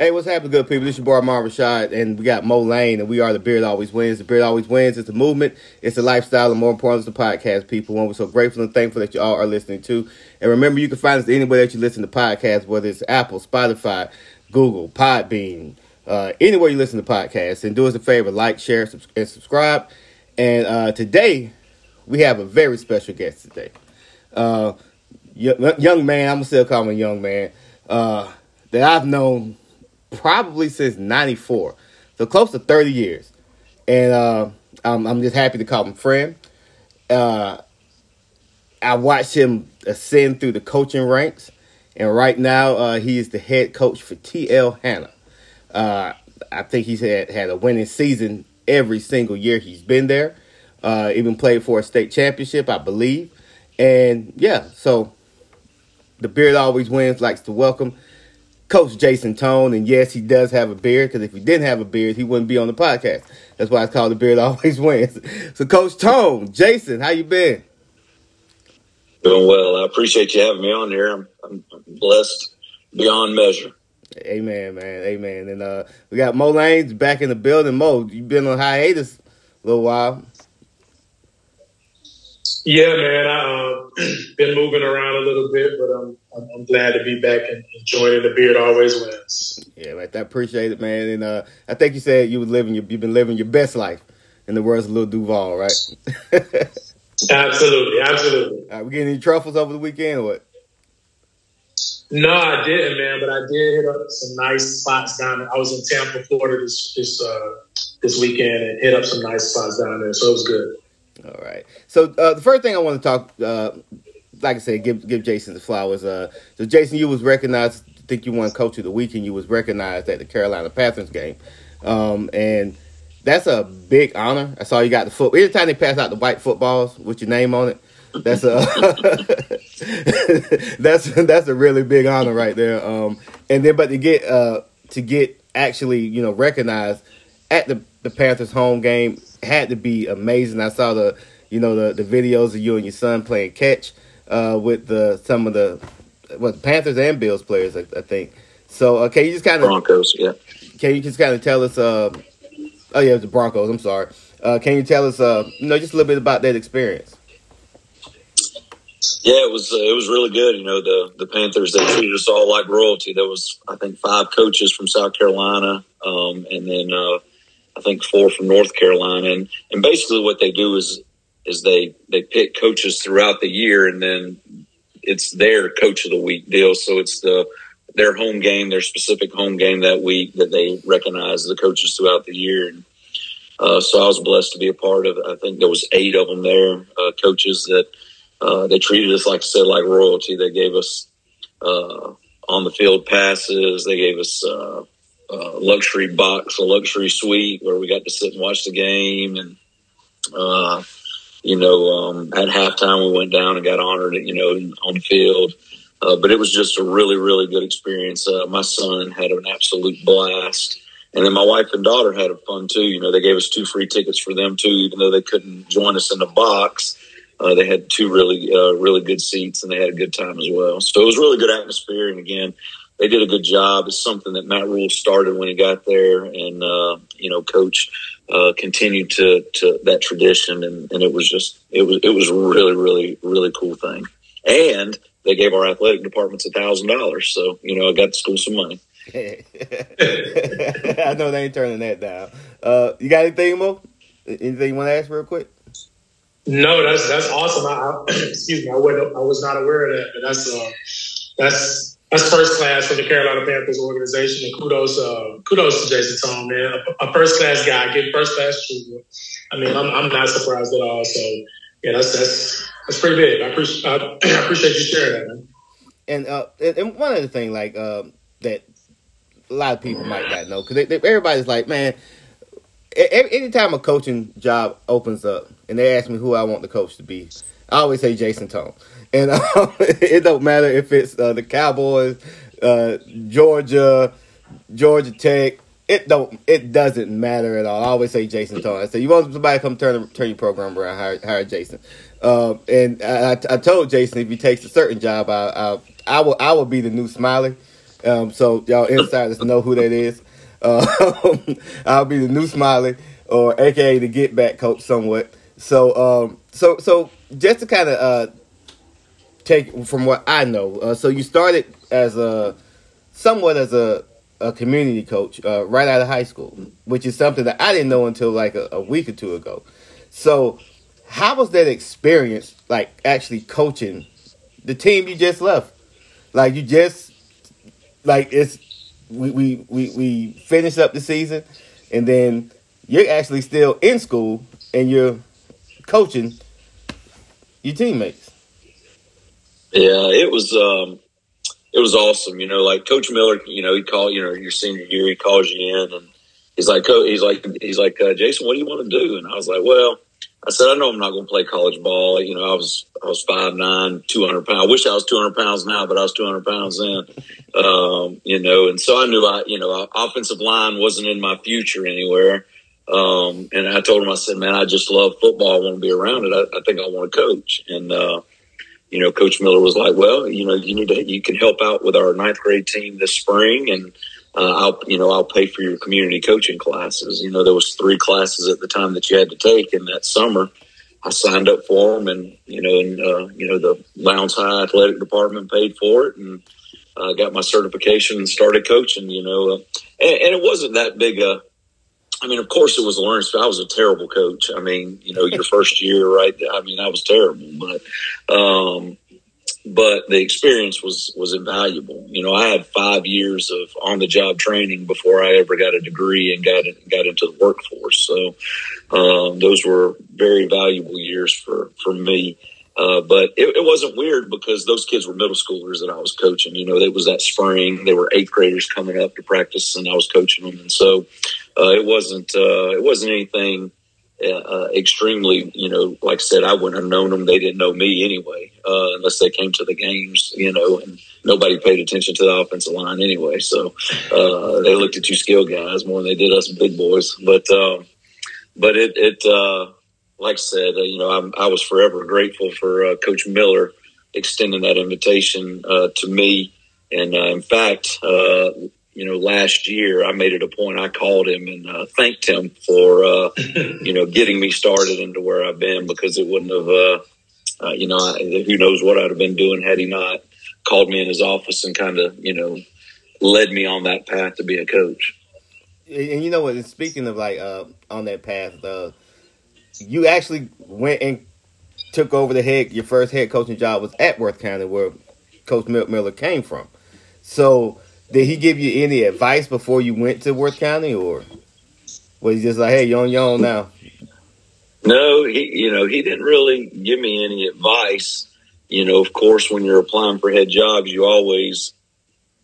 Hey, what's happening, good people? This is your boy and we got Mo Lane, and we are the Beard Always Wins. The Beard Always Wins. It's a movement, it's a lifestyle, and more importantly, it's a podcast, people. One we're so grateful and thankful that you all are listening to. And remember, you can find us anywhere that you listen to podcasts, whether it's Apple, Spotify, Google, Podbean, uh, anywhere you listen to podcasts. And do us a favor, like, share, and subscribe. And uh, today, we have a very special guest today. Uh, young, man, I'm gonna still call him a young man, uh, that I've known probably since 94 so close to 30 years. And uh, I'm, I'm just happy to call him friend. Uh, i watched him ascend through the coaching ranks. And right now uh, he is the head coach for tl hanna. Uh, i think he's had, had a winning season every single year he's been there. Uh, even played for a state championship i believe. And yeah so the beard always wins likes to welcome Coach Jason Tone, and yes, he does have a beard. Because if he didn't have a beard, he wouldn't be on the podcast. That's why it's called "The Beard Always Wins." So, Coach Tone, Jason, how you been? Doing well. I appreciate you having me on here. I'm, I'm blessed beyond measure. Amen, man. Amen. And uh, we got Mo Lanes back in the building. Mo, you've been on hiatus a little while. Yeah, man. I uh, been moving around a little bit, but I'm, I'm, I'm glad to be back and enjoying the beard always wins. Yeah, right. I appreciate it, man. And uh, I think you said you were living your, you've been living your best life in the words of Lil Duval, right? absolutely, absolutely. Right, we getting any truffles over the weekend or what? No, I didn't, man. But I did hit up some nice spots down there. I was in Tampa, Florida this this uh, this weekend and hit up some nice spots down there, so it was good. All right. So uh, the first thing I want to talk, uh, like I said, give give Jason the flowers. Uh, so Jason, you was recognized. I think you won Coach of the Week, and you was recognized at the Carolina Panthers game, um, and that's a big honor. I saw you got the foot. Anytime they pass out the white footballs with your name on it, that's a that's that's a really big honor right there. Um, and then, but to get uh, to get actually, you know, recognized at the the Panthers home game had to be amazing. I saw the you know the the videos of you and your son playing catch uh, with the some of the what Panthers and Bills players, I, I think. So uh, can you just kind of Broncos, yeah. Can you just kind of tell us? Uh, oh yeah, the Broncos. I'm sorry. Uh, can you tell us, uh, you know, just a little bit about that experience? Yeah, it was uh, it was really good. You know, the the Panthers they treated us all like royalty. There was I think five coaches from South Carolina, um, and then uh, I think four from North Carolina, and and basically what they do is is they they pick coaches throughout the year, and then it's their coach of the week deal. So it's the their home game, their specific home game that week that they recognize the coaches throughout the year. And uh, so I was blessed to be a part of. I think there was eight of them there, uh, coaches that uh, they treated us like I said, like royalty. They gave us uh, on the field passes. They gave us uh, luxury box, a luxury suite where we got to sit and watch the game. And, uh, you know, um, at halftime, we went down and got honored, you know, on the field. Uh, but it was just a really, really good experience. Uh, my son had an absolute blast. And then my wife and daughter had a fun too. You know, they gave us two free tickets for them too, even though they couldn't join us in the box. Uh, they had two really, uh, really good seats and they had a good time as well. So it was really good atmosphere. And again, they did a good job. It's something that Matt Rhule started when he got there, and uh, you know, Coach uh, continued to to that tradition, and, and it was just it was it was a really really really cool thing. And they gave our athletic departments a thousand dollars, so you know, I got the school some money. I know they ain't turning that down. Uh, you got anything, Mo? Anything you want to ask real quick? No, that's that's awesome. I, I, excuse me, I wasn't, I was not aware of that, but that's uh, that's that's first class for the Carolina Panthers organization, and kudos, uh, kudos to Jason Tone, man, a, a first class guy, getting first class treatment. I mean, I'm, I'm not surprised at all. So, yeah, that's that's that's pretty big. I appreciate I, appreciate you sharing that, man. And uh, and one other thing, like uh, that, a lot of people might not know because everybody's like, man, anytime a coaching job opens up and they ask me who I want the coach to be, I always say Jason Tone and um, it don't matter if it's uh, the Cowboys, uh, Georgia, Georgia Tech. It don't. It doesn't matter at all. I always say Jason Tone. I say you want somebody to come turn turn your program around, hire, hire Jason. Um, and I, I, told Jason if he takes a certain job, I, I, I will I will be the new Smiley. Um, so y'all insiders know who that is. Uh, I'll be the new Smiley, or AKA the Get Back Coach, somewhat. So, um, so, so just to kind of uh, take from what I know. Uh, so you started as a somewhat as a, a community coach uh, right out of high school, which is something that I didn't know until like a, a week or two ago. So, how was that experience like actually coaching the team you just left? Like you just like it's we we we, we finished up the season, and then you're actually still in school and you're coaching your teammates. Yeah, it was um, it was awesome. You know, like Coach Miller. You know, he called. You know, your senior year, he calls you in, and he's like, he's like, he's like, uh, Jason, what do you want to do? And I was like, well, I said, I know I'm not going to play college ball. You know, I was I was five nine, two hundred pounds. I wish I was two hundred pounds now, but I was two hundred pounds then. Um, you know, and so I knew I, you know, offensive line wasn't in my future anywhere. Um, and I told him, I said, man, I just love football. I want to be around it. I, I think I want to coach. And uh, you know, Coach Miller was like, well, you know, you need to, you can help out with our ninth grade team this spring, and uh, I'll, you know, I'll pay for your community coaching classes. You know, there was three classes at the time that you had to take, in that summer, I signed up for them, and you know, and uh, you know, the Lowndes High athletic department paid for it, and I uh, got my certification and started coaching. You know, uh, and, and it wasn't that big a I mean, of course, it was a learning. I was a terrible coach. I mean, you know, your first year, right? I mean, I was terrible, but um, but the experience was was invaluable. You know, I had five years of on the job training before I ever got a degree and got got into the workforce. So um, those were very valuable years for for me. Uh, but it, it, wasn't weird because those kids were middle schoolers that I was coaching. You know, it was that spring; they were eighth graders coming up to practice, and I was coaching them. And so uh, it wasn't uh, it wasn't anything uh, uh, extremely. You know, like I said, I wouldn't have known them; they didn't know me anyway, uh, unless they came to the games. You know, and nobody paid attention to the offensive line anyway. So they looked at you skill guys more than they did us big boys. But um, but it it like I said, uh, you know, I'm, i was forever grateful for uh, Coach Miller extending that invitation uh, to me. And uh, in fact, uh, you know, last year I made it a point. I called him and uh, thanked him for, uh, you know, getting me started into where I've been because it wouldn't have, uh, uh, you know, I, who knows what I'd have been doing had he not called me in his office and kind of, you know, led me on that path to be a coach. And you know what? Speaking of like on that path, you actually went and took over the head. Your first head coaching job was at Worth County, where Coach Miller came from. So, did he give you any advice before you went to Worth County, or was he just like, "Hey, you're on your own now"? No, he, you know, he didn't really give me any advice. You know, of course, when you're applying for head jobs, you always,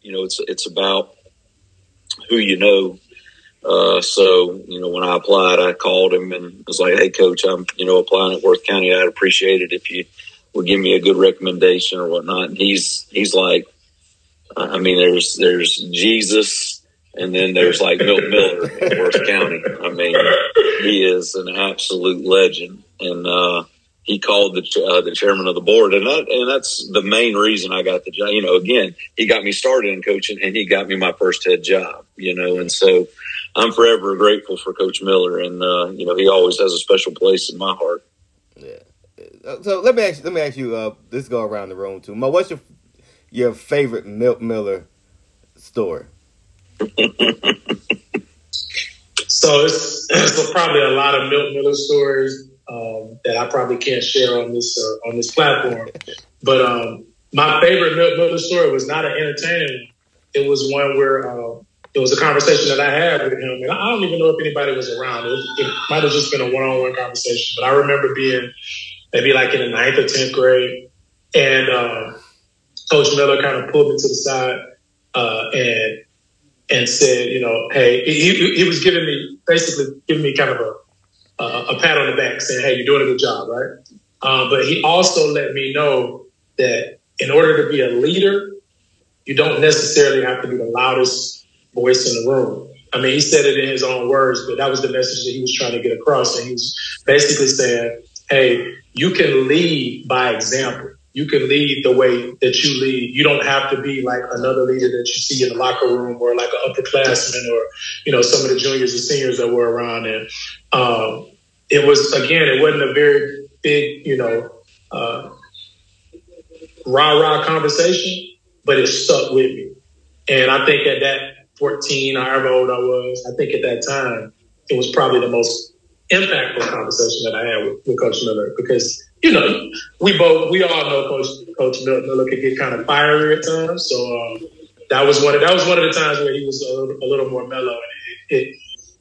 you know, it's it's about who you know uh, so, you know, when I applied, I called him and was like, Hey coach, I'm, you know, applying at Worth County. I'd appreciate it if you would give me a good recommendation or whatnot. And he's, he's like, I mean, there's, there's Jesus and then there's like Milt Miller in Worth County. I mean, he is an absolute legend. And, uh, he called the uh, the chairman of the board, and that and that's the main reason I got the job. You know, again, he got me started in coaching, and he got me my first head job. You know, and so I'm forever grateful for Coach Miller, and uh, you know, he always has a special place in my heart. Yeah. So let me ask let me ask you. Uh, let's go around the room too. Mo, what's your your favorite Milt Miller story? so it's, it's probably a lot of Milt Miller stories um, that I probably can't share on this uh, on this platform. But um, my favorite Milt Miller story was not an entertaining. It was one where uh, it was a conversation that I had with him, and I don't even know if anybody was around. It, it might have just been a one-on-one conversation, but I remember being maybe like in the ninth or tenth grade, and uh, Coach Miller kind of pulled me to the side uh, and and said, you know, hey, he, he was giving me basically giving me kind of a uh, a pat on the back saying, hey, you're doing a good job, right? Um, but he also let me know that in order to be a leader, you don't necessarily have to be the loudest voice in the room. I mean, he said it in his own words, but that was the message that he was trying to get across. And he was basically saying, hey, you can lead by example. You can lead the way that you lead. You don't have to be like another leader that you see in the locker room or like an upperclassman or, you know, some of the juniors and seniors that were around. And um, it was, again, it wasn't a very big, you know, uh, rah rah conversation, but it stuck with me. And I think at that 14, however old I was, I think at that time, it was probably the most impactful conversation that I had with, with Coach Miller because you know, we both we all know Coach Coach Miller could get kind of fiery at times. So um, that was one of that was one of the times where he was a little, a little more mellow, and it, it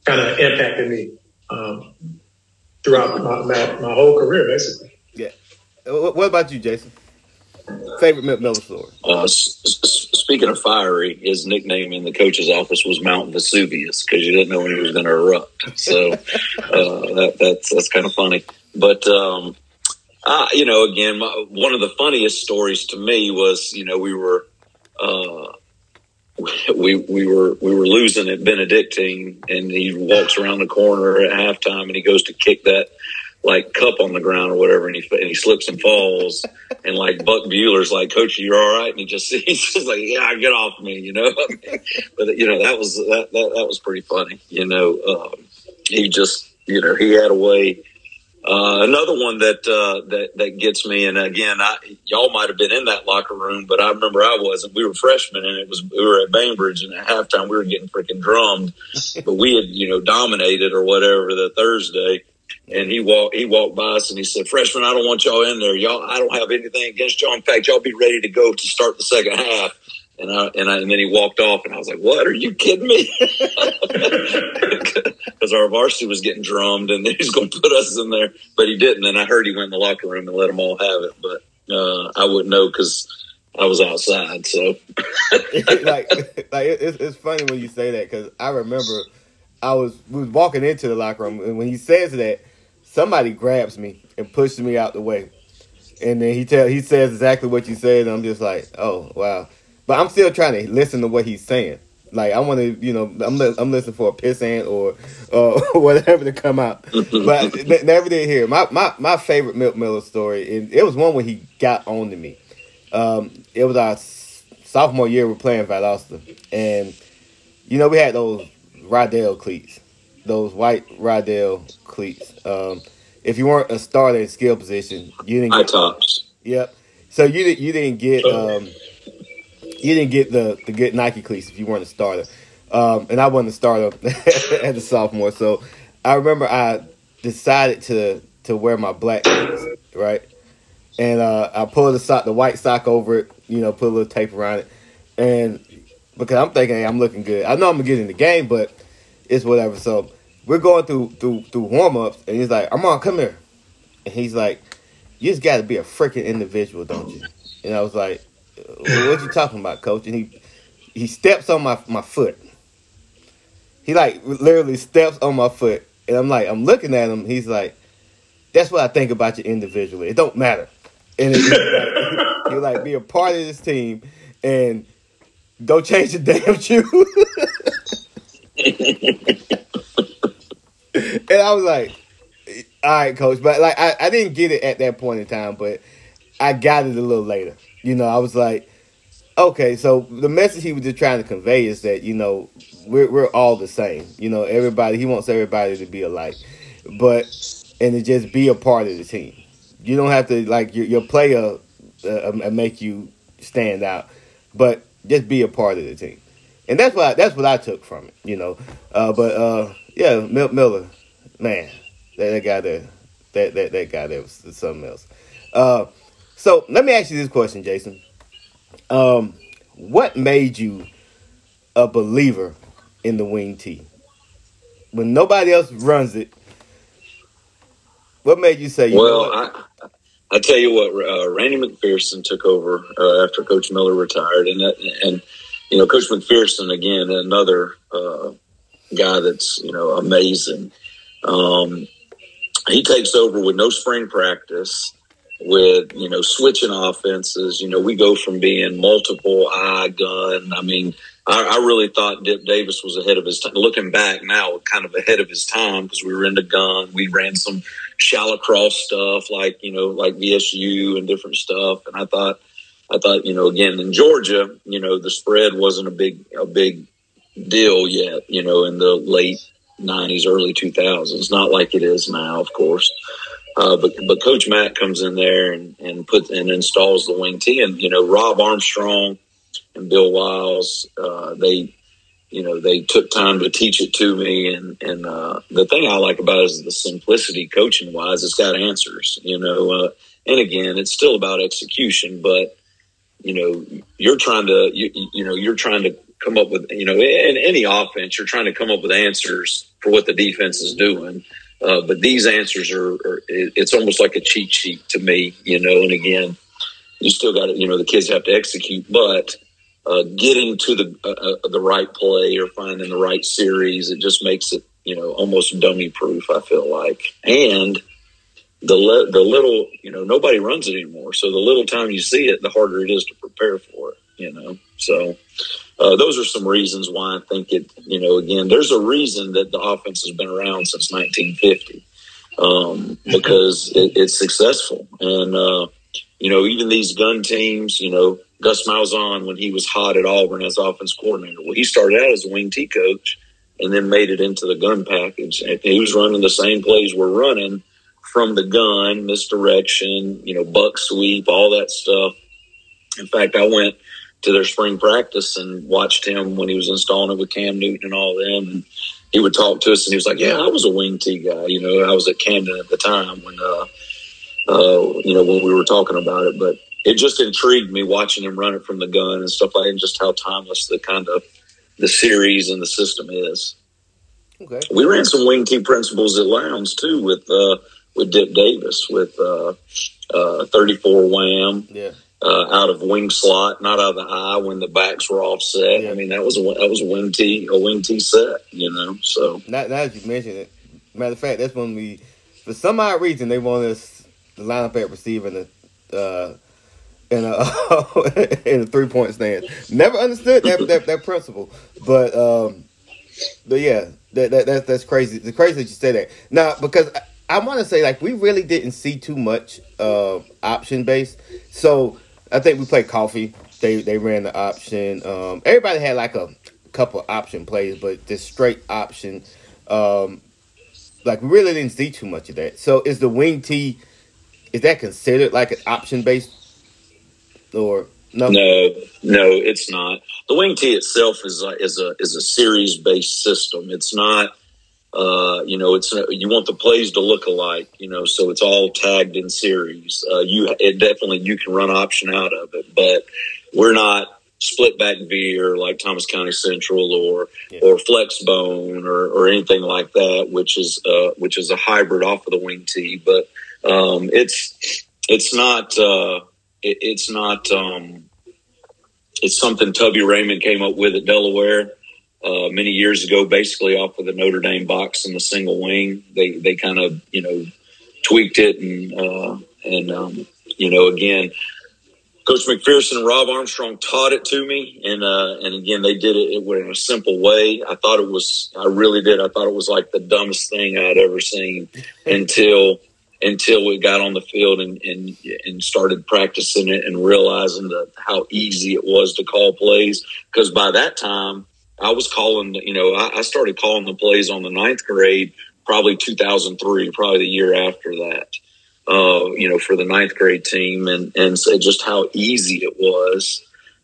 kind of impacted me um, throughout my, my, my, whole career, basically. Yeah. What about you, Jason? Favorite Miller story? Uh, s- s- speaking of fiery, his nickname in the coach's office was Mount Vesuvius because you didn't know when he was going to erupt. So uh, that, that's that's kind of funny. But um, uh, you know, again, my, one of the funniest stories to me was, you know, we were, uh, we we were we were losing at Benedictine, and he walks around the corner at halftime, and he goes to kick that like cup on the ground or whatever, and he and he slips and falls, and like Buck Bueller's like, "Coach, you're all right," and he just he's just like, "Yeah, get off me," you know. but you know that was that that, that was pretty funny, you know. Um, he just you know he had a way uh, another one that uh, that that gets me, and again, I, y'all might have been in that locker room, but I remember I wasn't. We were freshmen, and it was we were at Bainbridge, and at halftime we were getting freaking drummed, but we had you know dominated or whatever the Thursday. And he walked he walked by us and he said, "Freshmen, I don't want y'all in there. Y'all, I don't have anything against y'all. In fact, y'all be ready to go to start the second half." And I, and I, and then he walked off, and I was like, "What? Are you kidding me?" Because our varsity was getting drummed, and he was going to put us in there, but he didn't. And I heard he went in the locker room and let them all have it, but uh, I wouldn't know because I was outside. So, like, like it's, it's funny when you say that because I remember I was we was walking into the locker room, and when he says that, somebody grabs me and pushes me out the way, and then he tell he says exactly what you said, and I'm just like, oh wow. But I'm still trying to listen to what he's saying. Like I want to, you know, I'm I'm listening for a pissant or uh, whatever to come out, but never did hear. My my my favorite Milt Miller story, and it was one when he got on to me. Um, it was our sophomore year. We're playing Valdosta, and you know we had those Riddell cleats, those white Riddell cleats. Um, if you weren't a starter at skill position, you didn't get tops. Yep. So you you didn't get. Um, you didn't get the the good Nike cleats if you weren't a starter. Um, and I wasn't a starter as a sophomore, so I remember I decided to to wear my black cleats, right? And uh, I pulled the sock, the white sock over it, you know, put a little tape around it, and because I'm thinking hey, I'm looking good. I know I'm gonna get in the game, but it's whatever. So we're going through through through warm ups, and he's like, "I'm on, come here," and he's like, "You just got to be a freaking individual, don't you?" And I was like, what you talking about, coach? And he he steps on my my foot. He like literally steps on my foot, and I'm like, I'm looking at him. He's like, that's what I think about you individually. It don't matter. And like, you like be a part of this team and don't change the damn shoe. and I was like, all right, coach. But like I, I didn't get it at that point in time, but I got it a little later. You know, I was like, okay, so the message he was just trying to convey is that you know we're we're all the same. You know, everybody he wants everybody to be alike, but and to just be a part of the team. You don't have to like your, your player uh, um, make you stand out, but just be a part of the team. And that's what I, that's what I took from it. You know, uh, but uh, yeah, Miller, man, that, that guy there, that that that guy there was something else. So let me ask you this question, Jason. Um, what made you a believer in the wing T? When nobody else runs it, what made you say? You well, I, I tell you what, uh, Randy McPherson took over uh, after Coach Miller retired, and that, and you know, Coach McPherson again, another uh, guy that's you know amazing. Um, he takes over with no spring practice with you know switching offenses. You know, we go from being multiple I gun. I mean, I, I really thought Dip Davis was ahead of his time. Looking back now, kind of ahead of his time because we were into gun. We ran some shallow cross stuff like you know like VSU and different stuff. And I thought I thought you know again in Georgia, you know the spread wasn't a big a big deal yet. You know in the late '90s, early 2000s, not like it is now, of course. Uh, but but Coach Mac comes in there and and puts and installs the wing T, and you know Rob Armstrong and Bill Wiles, uh, they you know they took time to teach it to me, and and uh, the thing I like about it is the simplicity, coaching wise. It's got answers, you know, uh, and again, it's still about execution, but you know you're trying to you, you know you're trying to come up with you know in any offense you're trying to come up with answers for what the defense is doing uh, but these answers are, are, it's almost like a cheat sheet to me, you know. And again, you still got to, you know, the kids have to execute, but uh, getting to the uh, uh, the right play or finding the right series, it just makes it, you know, almost dummy proof. I feel like, and the le- the little, you know, nobody runs it anymore. So the little time you see it, the harder it is to prepare for it. You know, so uh, those are some reasons why I think it, you know, again, there's a reason that the offense has been around since 1950 um, because it, it's successful. And, uh, you know, even these gun teams, you know, Gus Malzahn, when he was hot at Auburn as offense coordinator, well, he started out as a wing T coach and then made it into the gun package. And he was running the same plays we're running from the gun, misdirection, you know, buck sweep, all that stuff. In fact, I went – to their spring practice and watched him when he was installing it with Cam Newton and all them. And he would talk to us and he was like, "Yeah, I was a wing T guy. You know, I was at Camden at the time when, uh, uh, you know, when we were talking about it. But it just intrigued me watching him run it from the gun and stuff like that, and just how timeless the kind of the series and the system is. Okay. We ran some wing T principles at Lowndes too with uh, with Dick Davis with uh, uh, 34 wham. Yeah uh, out of wing slot, not out of the I when the backs were offset. Yeah. I mean, that was a that was a wing T a wing T set, you know. So now, now that you mentioned it, matter of fact, that's when we, for some odd reason, they wanted us to line up at receiver in a uh, in a in a three point stand. Never understood that that, that principle, but um, but yeah, that, that that that's crazy. It's crazy that you say that now because. I, I want to say like we really didn't see too much uh, option based. So I think we played coffee. They they ran the option. Um, everybody had like a couple option plays, but this straight option, um, like we really didn't see too much of that. So is the wing T is that considered like an option based or no? No, no, it's not. The wing T itself is a, is a is a series based system. It's not uh, you know, it's you want the plays to look alike. You know, so it's all tagged in series. Uh, you it definitely you can run option out of it, but we're not split back veer like Thomas County Central or yeah. or flex bone or, or anything like that, which is uh, which is a hybrid off of the wing T. But um, it's it's not uh, it, it's not um, it's something Tubby Raymond came up with at Delaware uh, many years ago, basically off of the Notre Dame box and the single wing. They they kind of you know tweaked it and uh, and um, you know again. Coach McPherson and Rob Armstrong taught it to me, and uh, and again they did it, it in a simple way. I thought it was, I really did. I thought it was like the dumbest thing I'd ever seen until until we got on the field and, and and started practicing it and realizing that how easy it was to call plays. Because by that time, I was calling, you know, I, I started calling the plays on the ninth grade, probably 2003, probably the year after that. Uh, you know, for the ninth grade team, and and so just how easy it was,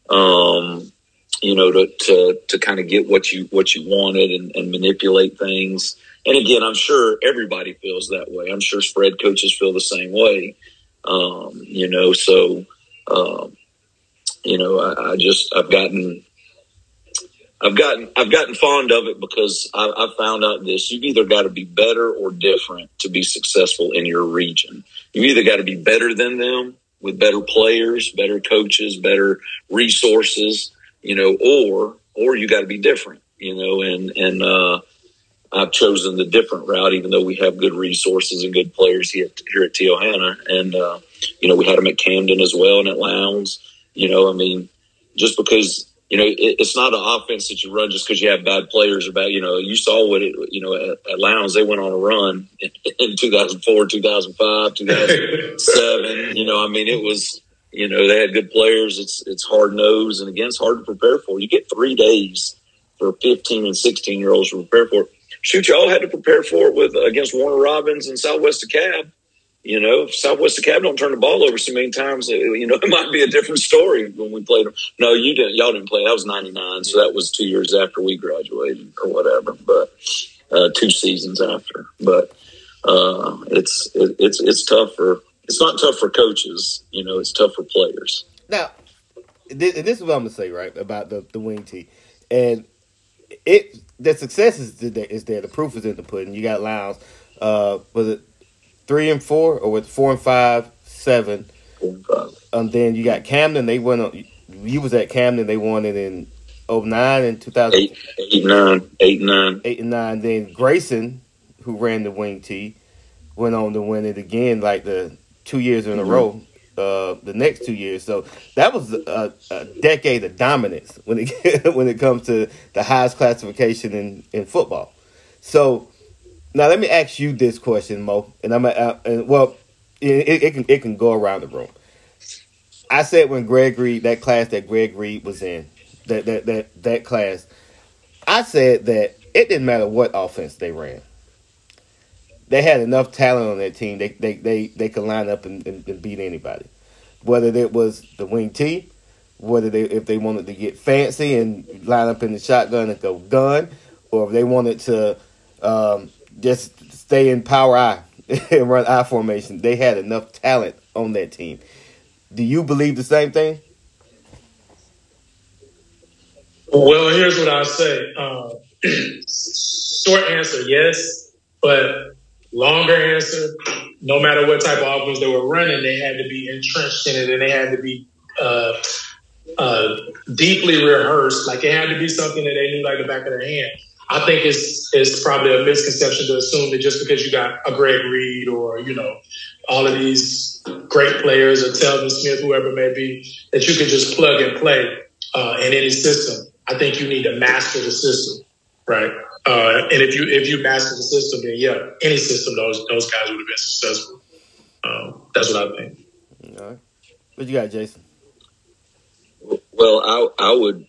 um, you know, to to to kind of get what you what you wanted and, and manipulate things. And again, I'm sure everybody feels that way. I'm sure spread coaches feel the same way. Um, you know, so um, you know, I, I just I've gotten I've gotten I've gotten fond of it because I, I've found out this: you've either got to be better or different to be successful in your region. You've either got to be better than them with better players, better coaches, better resources, you know, or or you got to be different, you know. And and uh, I've chosen the different route, even though we have good resources and good players here, here at TL Hanna. And uh, you know, we had them at Camden as well and at Lowndes. You know, I mean, just because you know, it, it's not an offense that you run just because you have bad players or bad. You know, you saw what it. You know, at, at Lowndes they went on a run in, in 2004, 2005, 2007. you know, I mean, it was. You know, they had good players. It's it's hard nosed, and again, it's hard to prepare for. You get three days for 15 and 16 year olds to prepare for it. Shoot, y'all had to prepare for it with against Warner Robins and Southwest DeKalb you know, Southwest DeKalb don't turn the ball over so many times, you know, it might be a different story when we played them. No, you didn't. Y'all didn't play. That was '99, so that was two years after we graduated or whatever. But uh, two seasons after. But uh, it's it, it's it's tough for it's not tough for coaches. You know, it's tough for players. Now, this, this is what I'm gonna say right about the the wing tee, and it the success is is there. The proof is in the pudding. You got Lowndes. Uh, was it three and four, or with four and five, seven. And then you got Camden. They went on. You was at Camden. They won it in 09 and 2000. Eight, eight, nine, eight, nine. Eight and nine. Then Grayson, who ran the wing T, went on to win it again, like the two years in mm-hmm. a row. Uh, the next two years, so that was a, a decade of dominance when it when it comes to the highest classification in in football. So now let me ask you this question, Mo, and I'm uh, and well, it, it, can it can go around the room. I said when Greg Reed, that class that Greg Reed was in, that that that that class, I said that it didn't matter what offense they ran. They had enough talent on their team. They they they, they could line up and, and, and beat anybody, whether it was the wing T, whether they if they wanted to get fancy and line up in the shotgun and go gun, or if they wanted to um, just stay in power I and run I formation. They had enough talent on that team. Do you believe the same thing? Well, here's what I'll say. Uh, short answer, yes, but longer answer, no matter what type of offense they were running, they had to be entrenched in it and they had to be uh, uh, deeply rehearsed. Like it had to be something that they knew like the back of their hand. I think it's it's probably a misconception to assume that just because you got a Greg Reed or you know all of these great players or Telvin Smith, whoever it may be, that you can just plug and play uh, in any system. I think you need to master the system, right? Uh, and if you if you master the system, then yeah, any system those those guys would have been successful. Um, that's what I think. All right. What you got, Jason? Well, I I would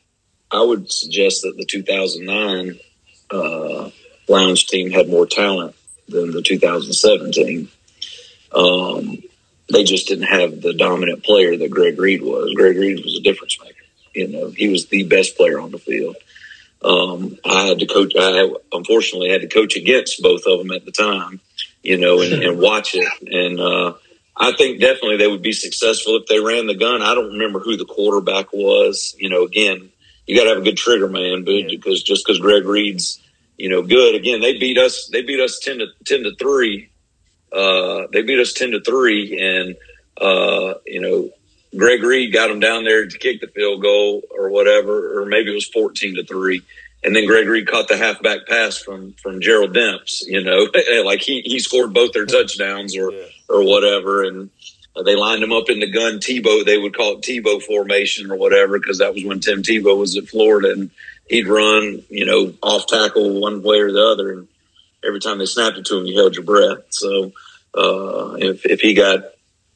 I would suggest that the 2009 uh, Lowndes team had more talent than the 2017. Um, they just didn't have the dominant player that Greg Reed was. Greg Reed was a difference maker. You know, he was the best player on the field. Um, I had to coach. I unfortunately had to coach against both of them at the time. You know, and, and watch it. And uh, I think definitely they would be successful if they ran the gun. I don't remember who the quarterback was. You know, again, you got to have a good trigger man, but yeah. because just because Greg Reed's you know good again, they beat us. They beat us ten to ten to three. Uh, they beat us ten to three, and uh, you know Greg Reed got them down there to kick the field goal or whatever, or maybe it was fourteen to three. And then Greg Reed caught the halfback pass from from Gerald Demps, you know, like he he scored both their touchdowns or yeah. or whatever, and they lined them up in the gun Tebow. They would call it Tebow formation or whatever because that was when Tim Tebow was at Florida and he'd run, you know, off tackle one way or the other. And every time they snapped it to him, you held your breath. So uh, if if he got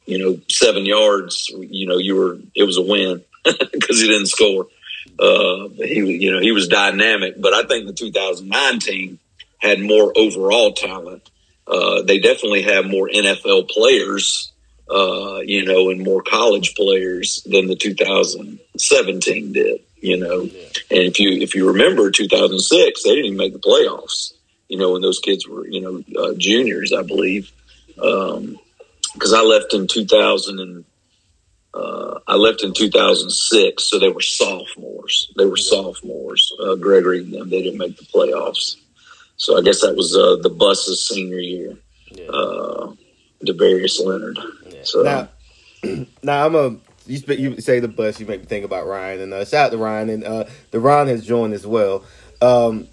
you know seven yards, you know you were it was a win because he didn't score. Uh, he you know he was dynamic, but I think the 2009 team had more overall talent. Uh, they definitely have more NFL players uh, you know, and more college players than the 2017 did, you know. Yeah. And if you if you remember 2006, they didn't even make the playoffs, you know, when those kids were, you know, uh, juniors, I believe. Um, because I left in 2000 and uh, I left in 2006, so they were sophomores. They were sophomores. Uh, Gregory and them, they didn't make the playoffs. So I guess that was uh, the bus's senior year. Yeah. Uh, Leonard. So now, now I'm a you, you say the bus, you make me think about Ryan, and uh, shout out to Ryan, and uh, Derron has joined as well. Um,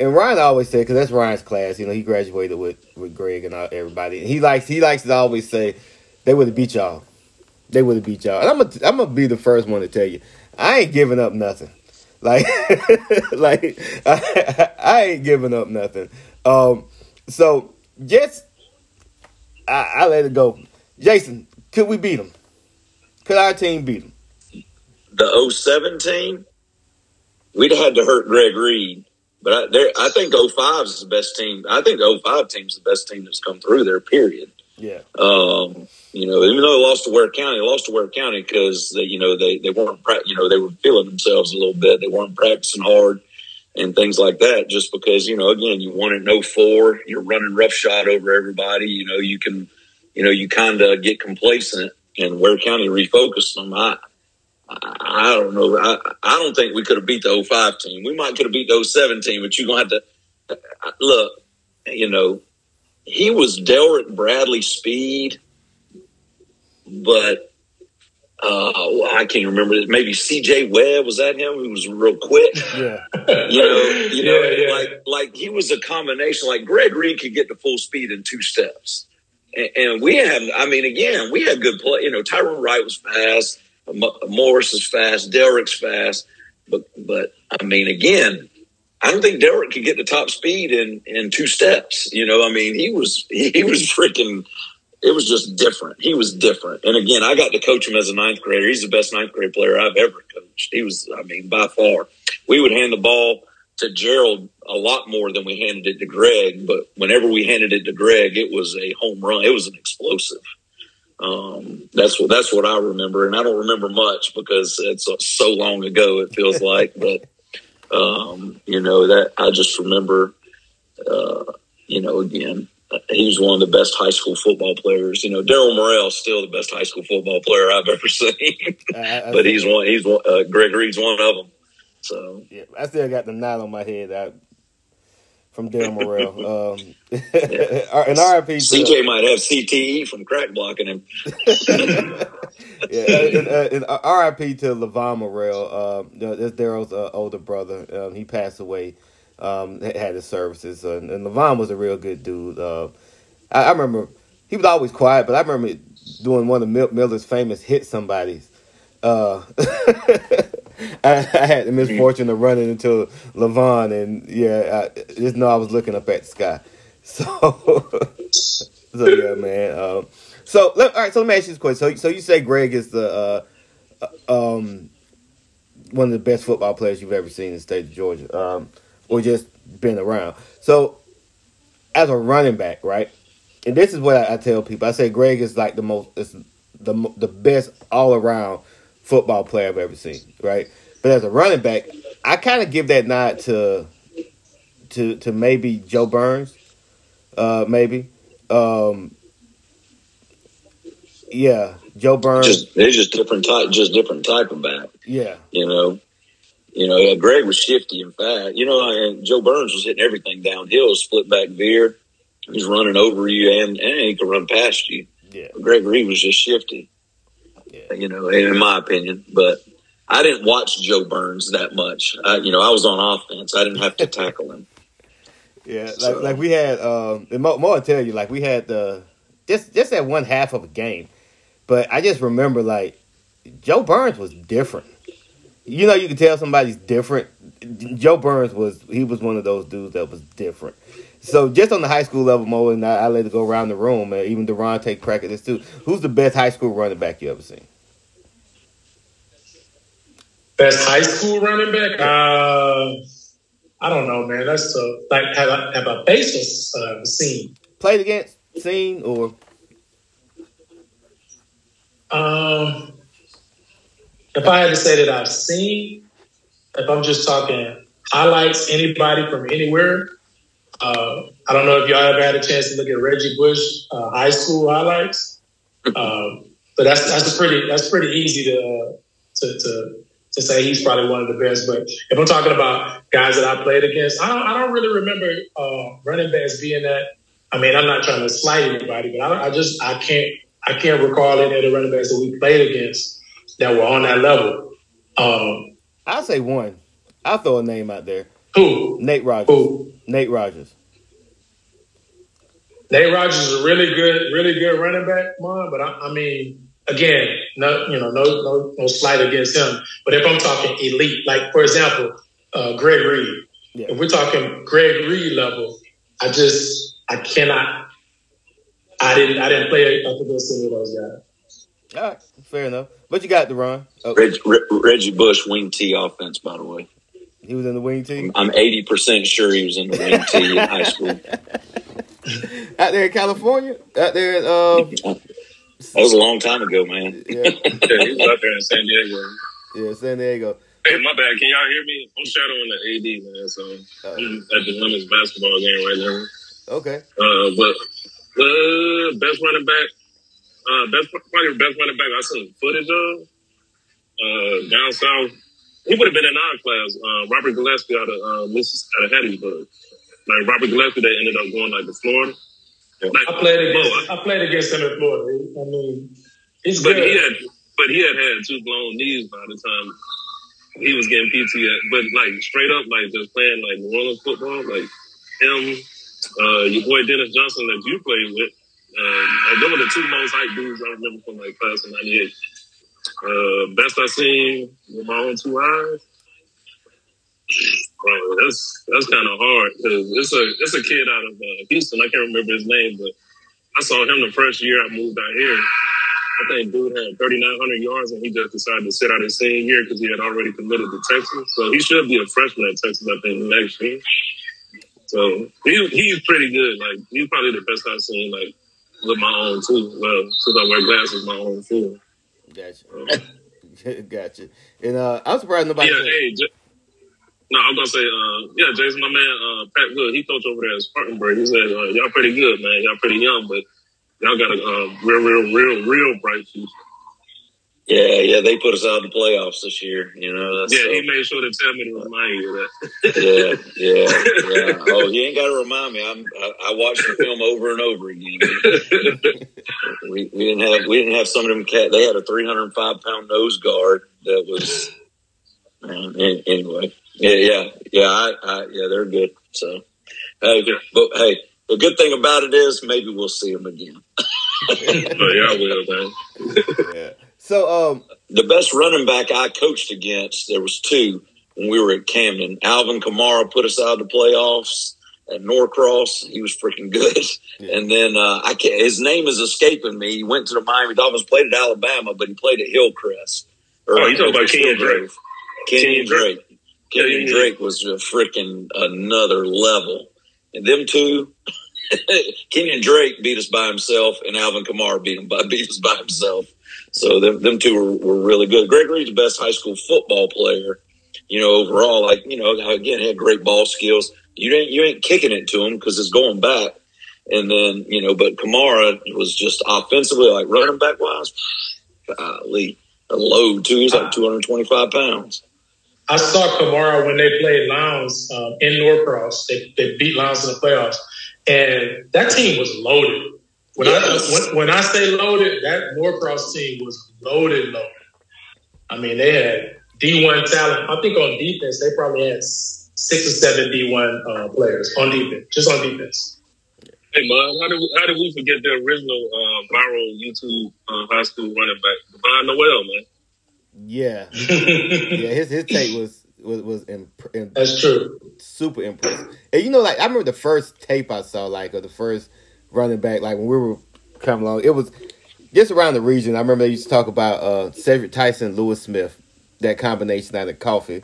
and Ryan always said, because that's Ryan's class, you know, he graduated with with Greg and everybody. And he likes he likes to always say, they would have beat y'all, they would have beat y'all. And I'm gonna I'm gonna be the first one to tell you, I ain't giving up nothing. Like, like I, I, ain't giving up nothing. Um, so just I, I let it go. Jason, could we beat them? Could our team beat them? The 07 team, we'd have had to hurt Greg Reed. But I, I think 05 is the best team. I think the 05 team is the best team that's come through there, period. Yeah. Um, you know, even though they lost to Ware County, they lost to Ware County because they, you know they they weren't you know they were feeling themselves a little bit. They weren't practicing hard and things like that. Just because you know, again, you won it 04, you're running roughshod over everybody. You know, you can, you know, you kind of get complacent, and Ware County refocused them. I, I don't know. I, I don't think we could have beat the 05 team. We might could have beat the 07 team, but you're gonna have to look. You know, he was Delrick Bradley speed but uh, I can't remember. Maybe C.J. Webb was that him? He was real quick. Yeah, you know, you know, yeah, yeah. like like he was a combination. Like Greg Reed could get to full speed in two steps, and, we had. I mean, again, we had good play. You know, Tyrone Wright was fast. Morris is fast. Delrick's fast. But but I mean, again, I don't think Delrick could get the top speed in in two steps. You know, I mean, he was he was freaking it was just different. He was different. And again, I got to coach him as a ninth grader. He's the best ninth grade player I've ever coached. He was, I mean, by far. We would hand the ball to Gerald a lot more than we handed it to Greg. But whenever we handed it to Greg, it was a home run. It was an explosive. Um, that's what that's what I remember, and I don't remember much because it's so long ago. It feels like, but um, you know that I just remember. Uh, you know, again, he was one of the best high school football players. You know, Daryl Morrell is still the best high school football player I've ever seen. I, I but he's one. He's one. Uh, Greg Reed's one of them. So yeah, I still got the knot on my head. I, from Daryl Morrell. Um, yeah. and RIP. CJ might have CTE from crack blocking him. yeah, and, uh, and, uh, RIP to Levon Morrell. Uh, that's Daryl's uh, older brother. Um, he passed away um, had his services. Uh, and Levon was a real good dude. Uh, I, I, remember he was always quiet, but I remember doing one of Miller's famous hit somebody's. Uh, I, I, had the misfortune of running into Levon, and yeah, I just know I was looking up at the sky. So, so yeah, man. Um, so let, all right, so let me ask you this question. So, so you say Greg is the uh, uh um, one of the best football players you've ever seen in the state of Georgia. Um, or just been around. So, as a running back, right? And this is what I, I tell people. I say Greg is like the most, is the the best all around football player I've ever seen, right? But as a running back, I kind of give that nod to to to maybe Joe Burns, uh, maybe. Um, yeah, Joe Burns. Just, they're just different type, just different type of back. Yeah, you know. You know, yeah, Greg was shifty and fast. You know, and Joe Burns was hitting everything downhill, split back veer. He's running over you and, and he can run past you. Yeah. Greg Reed was just shifty. Yeah. You know, in my opinion. But I didn't watch Joe Burns that much. I, you know, I was on offense. I didn't have to tackle him. Yeah, like so. like we had um and more, more tell you, like we had the just just that one half of a game. But I just remember like Joe Burns was different you know, you can tell somebody's different. Joe Burns was he was one of those dudes that was different. So just on the high school level, Mo, and I, I let it go around the room. and even Derron take crack at this too. Who's the best high school running back you ever seen? Best high school running back? Uh, I don't know, man. That's uh, like have a, have a basis uh, seen. Played against, seen, or um, if I had to say that I've seen, if I'm just talking highlights, anybody from anywhere, uh, I don't know if y'all ever had a chance to look at Reggie Bush uh, high school highlights, um, but that's that's pretty that's pretty easy to, uh, to to to say he's probably one of the best. But if I'm talking about guys that I played against, I don't, I don't really remember uh, running backs being that. I mean, I'm not trying to slight anybody, but I, I just I can't I can't recall any of the running backs that we played against that were on that level. Um, I'll say one. I'll throw a name out there. Who? Nate Rogers. Who? Nate Rogers. Nate Rogers is a really good, really good running back, Mom. But I, I mean, again, no, you know, no, no, no slight against him. But if I'm talking elite, like for example, uh, Greg Reed. Yeah. If we're talking Greg Reed level, I just I cannot. I didn't I didn't play up against any of those guys. All right, fair enough. But you got the run. Oh. Reg, Reggie Bush wing T offense, by the way. He was in the wing team. I'm eighty percent sure he was in the wing team in high school. Out there in California, out there in uh, that was a long time ago, man. Yeah, yeah he was out there in San Diego. Yeah, San Diego. Hey, my bad. Can y'all hear me? I'm shadowing the AD, man. So uh, I'm at the women's basketball game right now. Okay. Uh, but uh, best running back, uh, best probably best running back I seen footage of uh, down south. He would have been in our class. Uh, Robert Gillespie out of uh, out of Hattiesburg. Like Robert Gillespie, they ended up going like to Florida. Like, I played against. I played against him in Florida. I mean, he's but good. he had, but he had had two blown knees by the time he was getting PT. But like straight up, like just playing like New Orleans football, like him, uh, your boy Dennis Johnson that you played with. Uh, like, them were the two most hype dudes I remember from like class of '98. Uh, best I've seen with my own two eyes. Bro, that's that's kind of hard because it's a it's a kid out of uh, Houston. I can't remember his name, but I saw him the first year I moved out here. I think dude had 3,900 yards, and he just decided to sit out his senior year because he had already committed to Texas. So he should be a freshman at Texas, I think, next year. So he, he's pretty good. Like he's probably the best I've seen. Like with my own too. Well, since I wear glasses, my own too. Gotcha. gotcha. And uh, I'm surprised nobody. Yeah, hey, just, no, I'm gonna say, uh, yeah, Jason, my man, uh, Pat Wood, he coached over there at Spartanburg. He said, uh, y'all pretty good, man. Y'all pretty young, but y'all got a uh, real, real, real, real bright future. Yeah, yeah, they put us out in the playoffs this year. You know, yeah, so. he made sure to tell me to remind you of that. yeah, yeah, yeah. Oh, you ain't got to remind me. I'm, I, I watched the film over and over again. we, we didn't have we didn't have some of them cat. They had a 305 pound nose guard that was. Man, anyway, yeah, yeah, yeah, I, I, yeah, they're good. So, hey, but hey, the good thing about it is maybe we'll see them again. oh, yeah, I will, man. yeah. So, um, the best running back I coached against, there was two when we were at Camden. Alvin Kamara put us out of the playoffs at Norcross. He was freaking good. Yeah. And then uh, I can't, his name is escaping me. He went to the Miami Dolphins, played at Alabama, but he played at Hillcrest. oh, you talking about Kenyon Drake? Kenyon Drake. Kenyon Drake was a freaking another level. And them two, Kenyon Drake beat us by himself, and Alvin Kamara beat him by beat us by himself. So them them two were, were really good. Greg Reid's the best high school football player, you know, overall. Like you know, again, had great ball skills. You ain't you ain't kicking it to him because it's going back. And then you know, but Kamara was just offensively, like running back wise, golly, a load too. He's like two hundred twenty five pounds. I saw Kamara when they played Lions um, in Norcross. They, they beat Lions in the playoffs, and that team was loaded. When yes. I when, when, I say loaded, that Norcross team was loaded, loaded. I mean, they had D one talent. I think on defense, they probably had six or seven D one uh, players on defense, just on defense. Hey, man, how did we, how did we forget the original uh, viral YouTube uh, high school running back, Divine Noel, man? Yeah, yeah. His his take was was was imp- imp- that's true. Super impressive. And you know, like I remember the first tape I saw, like of the first running back, like when we were coming along, it was just around the region. I remember they used to talk about uh, Cedric Tyson, Lewis Smith, that combination out of coffee,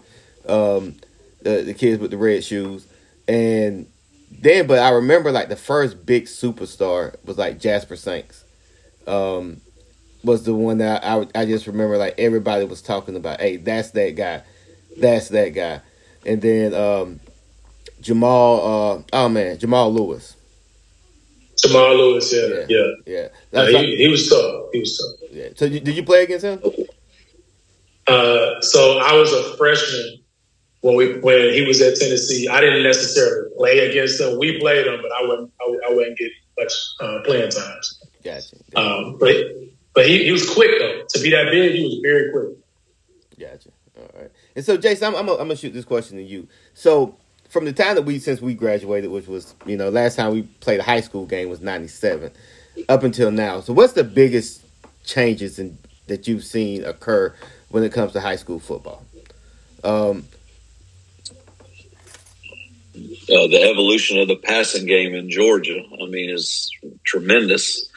um, the the kids with the red shoes, and then. But I remember like the first big superstar was like Jasper Sanks. Um, was the one that I, I just remember like everybody was talking about. Hey, that's that guy, that's that guy, and then um, Jamal. Uh, oh man, Jamal Lewis. Jamal Lewis, yeah, yeah, yeah. yeah. yeah he, he, was tough. He was tough. Yeah. So you, did you play against him? Uh, so I was a freshman when we when he was at Tennessee. I didn't necessarily play against him. We played him, but I wouldn't I, I wouldn't get much uh, playing times. Gotcha. Um, but but he, he was quick though. To be that big, he was very quick. Gotcha. All right. And so, Jason, I'm, I'm, I'm gonna shoot this question to you. So, from the time that we since we graduated, which was you know last time we played a high school game was '97, up until now. So, what's the biggest changes in, that you've seen occur when it comes to high school football? Um, uh, the evolution of the passing game in Georgia, I mean, is tremendous.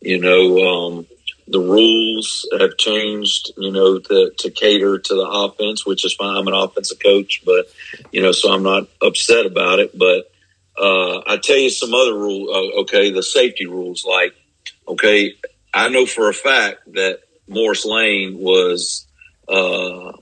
You know, um, the rules have changed, you know, to, to cater to the offense, which is fine. I'm an offensive coach, but, you know, so I'm not upset about it. But uh, I tell you some other rule. Uh, okay, the safety rules, like, okay, I know for a fact that Morris Lane was uh,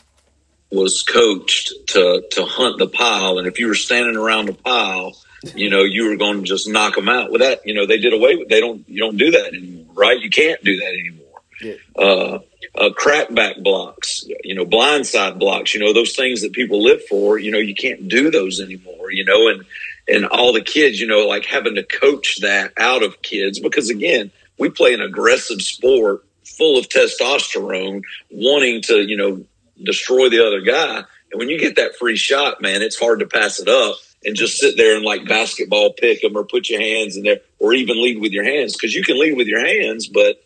was coached to to hunt the pile, and if you were standing around the pile, you know you were going to just knock them out. With that, you know they did away with. They don't. You don't do that anymore, right? You can't do that anymore. Yeah. Uh, uh, crackback blocks, you know, blindside blocks, you know, those things that people live for, you know, you can't do those anymore, you know, and, and all the kids, you know, like having to coach that out of kids because again, we play an aggressive sport full of testosterone, wanting to, you know, destroy the other guy. And when you get that free shot, man, it's hard to pass it up and just sit there and like basketball pick them or put your hands in there or even lead with your hands because you can lead with your hands, but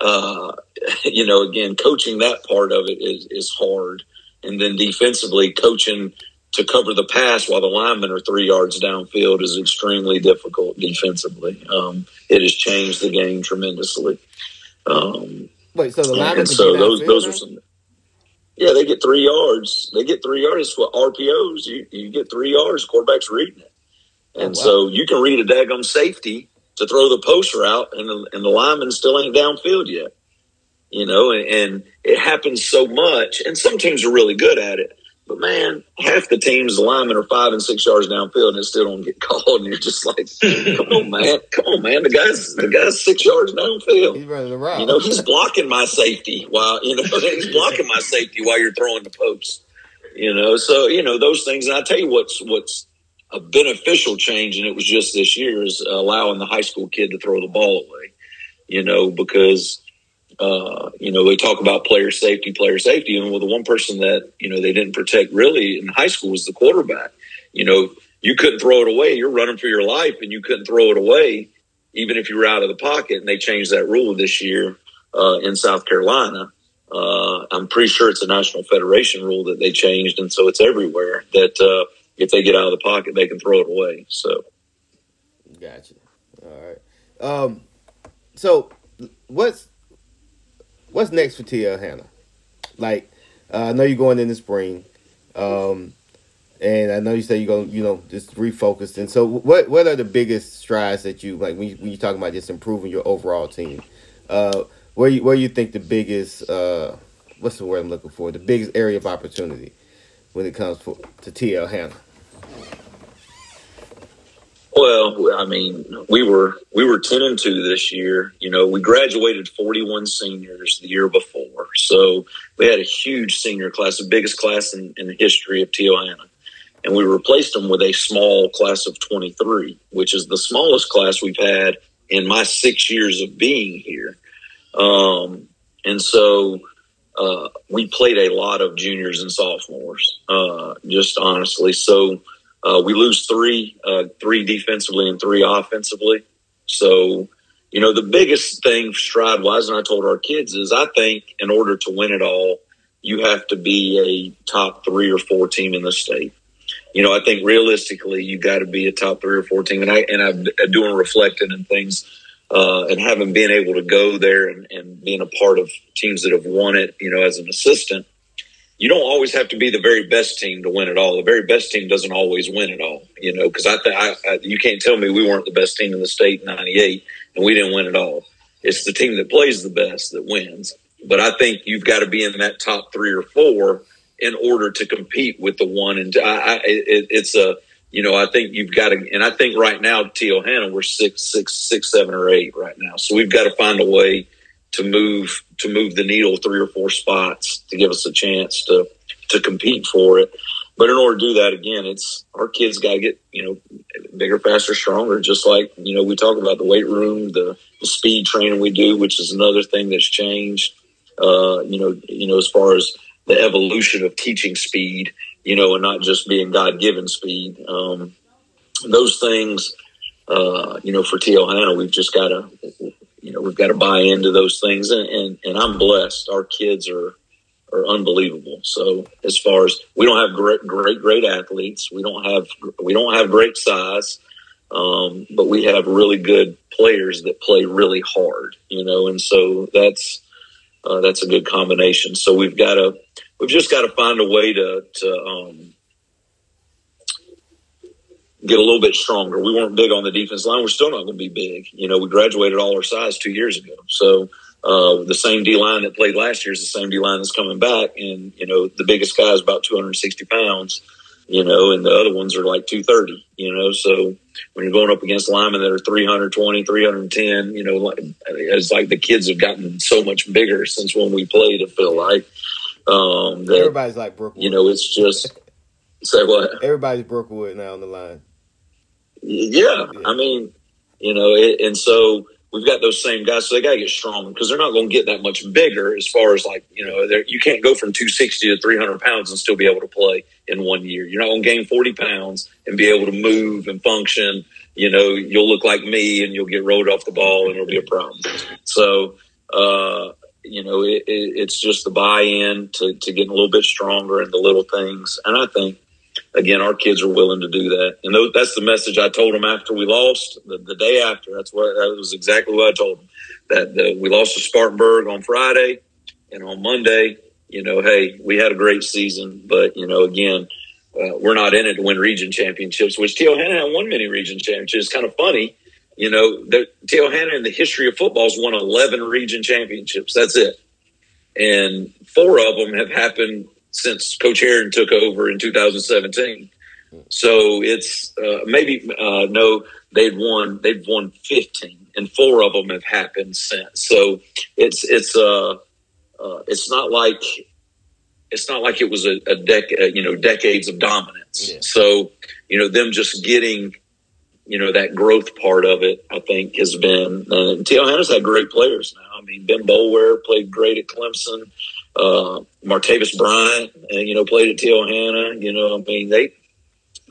uh, you know, again, coaching that part of it is is hard, and then defensively coaching to cover the pass while the linemen are three yards downfield is extremely difficult defensively. Um, it has changed the game tremendously. Um, Wait, so the linemen? So those those are some. Yeah, they get three yards. They get three yards for RPOs. You, you get three yards. Quarterback's reading it, oh, and oh, wow. so you can read a daggum safety to throw the post route, and the, and the lineman still ain't downfield yet. You know, and, and it happens so much, and some teams are really good at it. But man, half the teams, linemen are five and six yards downfield, and it still don't get called. And you're just like, "Come on, man! Come on, man! The guy's the guy's six yards downfield. He's running around. You know, he's blocking my safety while you know he's blocking my safety while you're throwing the post. You know, so you know those things. And I tell you what's what's a beneficial change, and it was just this year, is allowing the high school kid to throw the ball away. You know, because uh, you know they talk about player safety, player safety, and well, the one person that you know they didn't protect really in high school was the quarterback. You know, you couldn't throw it away. You're running for your life, and you couldn't throw it away even if you were out of the pocket. And they changed that rule this year uh, in South Carolina. Uh, I'm pretty sure it's a national federation rule that they changed, and so it's everywhere that uh, if they get out of the pocket, they can throw it away. So, gotcha. All right. Um, so what's what's next for TL Hanna? Like, uh, I know you're going in the spring, um, and I know you say you're going, you know, just refocused. And so, what what are the biggest strides that you like when you, when you talk about just improving your overall team? Uh, where you where you think the biggest uh, what's the word I'm looking for? The biggest area of opportunity when it comes for, to TL Hanna. Well, I mean, we were we were ten and two this year. You know, we graduated forty one seniors the year before, so we had a huge senior class, the biggest class in, in the history of TL Hanna, and we replaced them with a small class of twenty three, which is the smallest class we've had in my six years of being here. Um, and so uh, we played a lot of juniors and sophomores, uh, just honestly. So uh, we lose three, uh, three defensively and three offensively. So, you know, the biggest thing stride wise, and I told our kids is I think in order to win it all, you have to be a top three or four team in the state. You know, I think realistically, you got to be a top three or four team. And I, and I'm doing reflecting and things, uh, and having been able to go there and, and being a part of teams that have won it, you know, as an assistant, you don't always have to be the very best team to win it all. The very best team doesn't always win it all, you know, because I, th- I, I, you can't tell me we weren't the best team in the state in 98 and we didn't win it all. It's the team that plays the best that wins. But I think you've got to be in that top three or four in order to compete with the one. And I, I it, it's a, you know, I think you've got to, and I think right now, TL Hanna, we're six, six, six, seven, or eight right now. So we've got to find a way to move to move the needle three or four spots to give us a chance to to compete for it. But in order to do that, again, it's our kids got to get you know bigger, faster, stronger. Just like you know we talk about the weight room, the, the speed training we do, which is another thing that's changed. Uh, you know, you know as far as the evolution of teaching speed, you know, and not just being God given speed. Um, those things, uh, you know, for TL Hanna, we've just got to you know we've got to buy into those things, and, and and I'm blessed. Our kids are are unbelievable. So as far as we don't have great great great athletes, we don't have we don't have great size, um, but we have really good players that play really hard. You know, and so that's uh, that's a good combination. So we've got to we've just got to find a way to to um, get a little bit stronger. We weren't big on the defense line. We're still not going to be big. You know, we graduated all our size two years ago. So uh, the same D line that played last year is the same D line that's coming back. And, you know, the biggest guy is about 260 pounds, you know, and the other ones are like 230, you know. So when you're going up against linemen that are 320, 310, you know, like, it's like the kids have gotten so much bigger since when we played, I feel like. Um, that, Everybody's like Brookwood. You know, it's just. Say what? Everybody's Brookwood now on the line. Yeah, yeah. I mean, you know, it, and so we've got those same guys, so they got to get strong because they're not going to get that much bigger as far as like you know, you can't go from 260 to 300 pounds and still be able to play in one year. You're not going to gain 40 pounds and be able to move and function. You know, you'll look like me and you'll get rolled off the ball and it'll be a problem. So, uh, you know, it, it, it's just the buy-in to, to getting a little bit stronger in the little things, and I think again, our kids are willing to do that. And that's the message I told them after we lost the, the, day after. That's what that was exactly what I told them that the, we lost to Spartanburg on Friday and on Monday, you know, hey, we had a great season, but you know, again, uh, we're not in it to win region championships, which T.O. won many region championships. It's kind of funny. You know, T.O. in the history of football has won 11 region championships. That's it. And four of them have happened since Coach Herron took over in 2017. So it's uh, maybe uh, no, they've won they've won 15, and four of them have happened since. So it's it's uh, uh it's not like it's not like it was a, a decade uh, you know decades of dominance. Yeah. So you know them just getting you know that growth part of it, I think has been. Uh, T.L. Hanna's had great players now. I mean, Ben Boulware played great at Clemson uh, Martavis Bryant, and, you know, played at TL Hanna. You know, I mean, they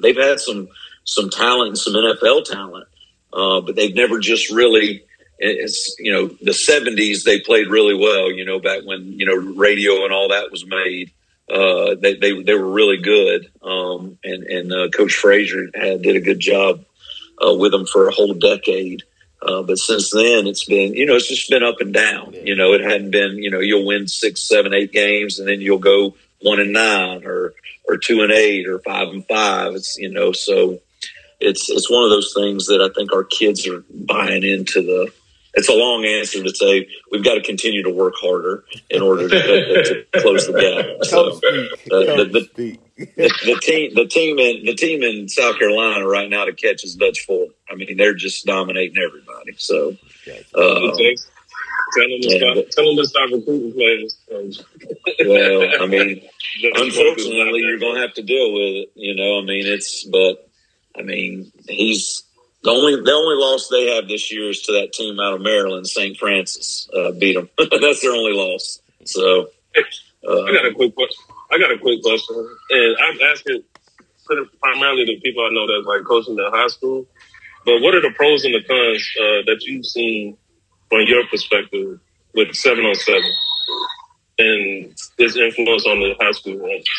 they've had some some talent and some NFL talent, uh, but they've never just really. It's you know the '70s they played really well. You know back when you know radio and all that was made. Uh, they, they they were really good, um, and and uh, Coach Frazier had, did a good job uh, with them for a whole decade. Uh, but since then, it's been, you know, it's just been up and down. You know, it hadn't been, you know, you'll win six, seven, eight games, and then you'll go one and nine, or or two and eight, or five and five. It's you know, so it's it's one of those things that I think our kids are buying into the. It's a long answer to say we've got to continue to work harder in order to, to close the gap. So, uh, the, the, the, team, the team in the team in South Carolina right now to catch is Dutch Fork. I mean, they're just dominating everybody. So, um, tell them to yeah, stop. Tell them to stop recruiting players. well, I mean, unfortunately, you're going to have to deal with it. You know, I mean, it's but I mean, he's the only the only loss they have this year is to that team out of Maryland, St. Francis. Uh, beat them. That's their only loss. So, uh, I got a quick question. I got a quick question, and I'm asking primarily the people I know that's like coaching in high school. But what are the pros and the cons uh, that you've seen from your perspective with seven on seven and its influence on the high school ranks?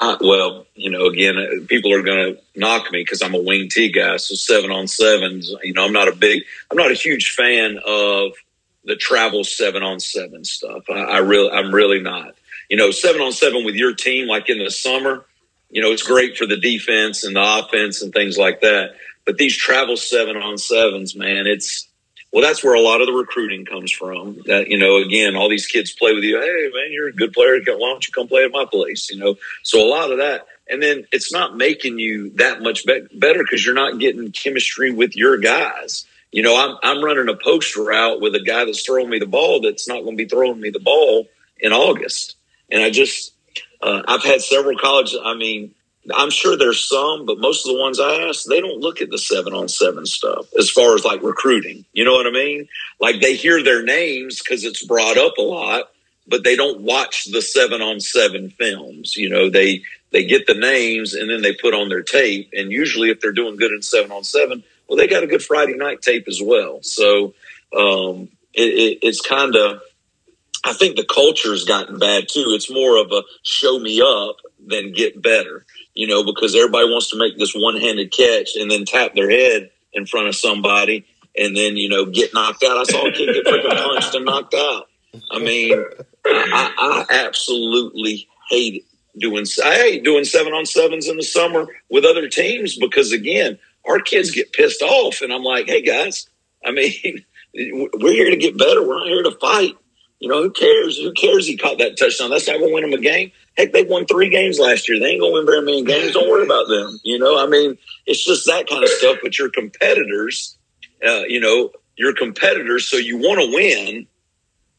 Well, you know, again, uh, people are going to knock me because I'm a wing T guy. So seven on sevens, you know, I'm not a big, I'm not a huge fan of the travel seven on seven stuff. I, I really, I'm really not. You know, seven on seven with your team, like in the summer, you know, it's great for the defense and the offense and things like that. But these travel seven on sevens, man, it's well, that's where a lot of the recruiting comes from. That you know, again, all these kids play with you. Hey, man, you're a good player. Why don't you come play at my place? You know, so a lot of that, and then it's not making you that much be- better because you're not getting chemistry with your guys. You know, I'm I'm running a post route with a guy that's throwing me the ball that's not going to be throwing me the ball in August, and I just uh, I've had several colleges. I mean, I'm sure there's some, but most of the ones I ask, they don't look at the seven on seven stuff as far as like recruiting. You know what I mean? Like they hear their names because it's brought up a lot, but they don't watch the seven on seven films. You know, they they get the names and then they put on their tape. And usually, if they're doing good in seven on seven, Well, they got a good Friday night tape as well. So um, it, it, it's kind of, I think the culture's gotten bad too. It's more of a show me up than get better, you know, because everybody wants to make this one handed catch and then tap their head in front of somebody and then, you know, get knocked out. I saw a kid get freaking punched and knocked out. I mean, I, I absolutely hate it doing I hate doing seven on sevens in the summer with other teams because again, our kids get pissed off, and I'm like, hey guys, I mean, we're here to get better. We're not here to fight. You know, who cares? Who cares? He caught that touchdown. That's not going to win them a game. Heck, they won three games last year. They ain't going to win very many games. Don't worry about them. You know, I mean, it's just that kind of stuff. But your competitors, uh, you know, your competitors, so you want to win,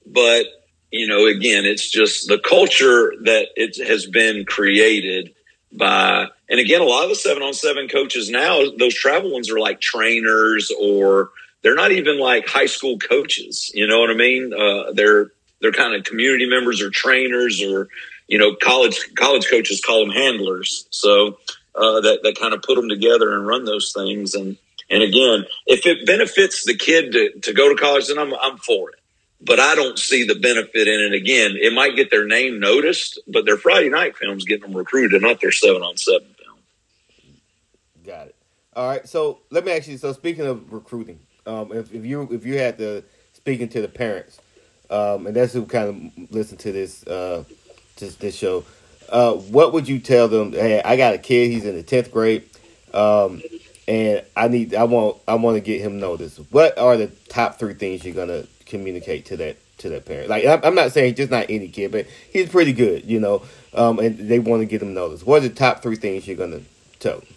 but you know, again, it's just the culture that it has been created by, and again, a lot of the seven on seven coaches now, those travel ones are like trainers or they're not even like high school coaches. You know what I mean? Uh, they're, they're kind of community members or trainers or, you know, college, college coaches call them handlers. So, uh, that, that kind of put them together and run those things. And, and again, if it benefits the kid to, to go to college, then I'm, I'm for it but I don't see the benefit in it. Again, it might get their name noticed, but their Friday night films getting them recruited, not their seven on seven film. Got it. All right. So let me ask you. So speaking of recruiting, um, if, if you if you had to speaking to the parents, um, and that's who kind of listen to this uh, just this show, uh, what would you tell them? Hey, I got a kid. He's in the tenth grade. Um, and I need I want I want to get him noticed. What are the top three things you're gonna communicate to that to that parent. Like I'm not saying just not any kid, but he's pretty good, you know. Um, and they want to get him noticed. What are the top three things you're gonna tell? Them?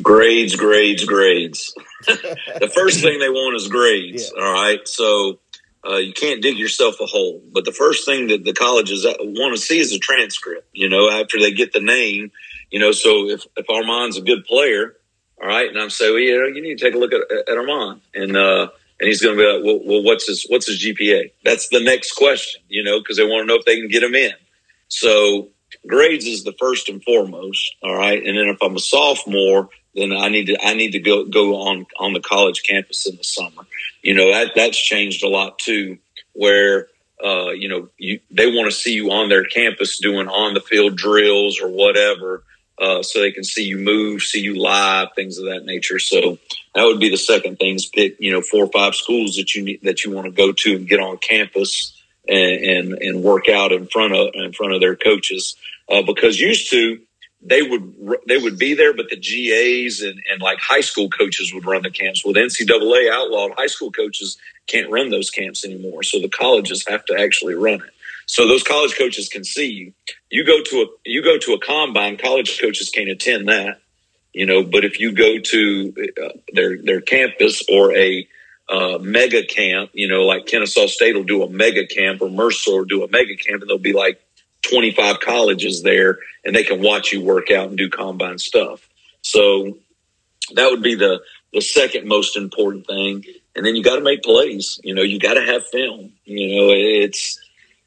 Grades, grades, grades. the first thing they want is grades. Yeah. All right, so uh, you can't dig yourself a hole. But the first thing that the colleges want to see is a transcript. You know, after they get the name, you know. So if if Armond's a good player, all right, and I'm saying, well, you know, you need to take a look at, at Armond and. uh and he's going to be like, well, well, what's his what's his GPA? That's the next question, you know, because they want to know if they can get him in. So grades is the first and foremost, all right. And then if I'm a sophomore, then I need to I need to go go on on the college campus in the summer. You know that that's changed a lot too, where uh, you know you they want to see you on their campus doing on the field drills or whatever uh, so they can see you move, see you live, things of that nature. So that would be the second thing: is pick you know four or five schools that you need, that you want to go to and get on campus and, and and, work out in front of in front of their coaches. Uh, because used to they would they would be there, but the GAs and, and like high school coaches would run the camps. With NCAA outlawed, high school coaches can't run those camps anymore, so the colleges have to actually run it. So those college coaches can see you. You go to a you go to a combine. College coaches can't attend that, you know. But if you go to uh, their their campus or a uh, mega camp, you know, like Kennesaw State will do a mega camp or Mercer will do a mega camp, and they'll be like 25 colleges there, and they can watch you work out and do combine stuff. So that would be the the second most important thing. And then you got to make plays. You know, you got to have film. You know, it's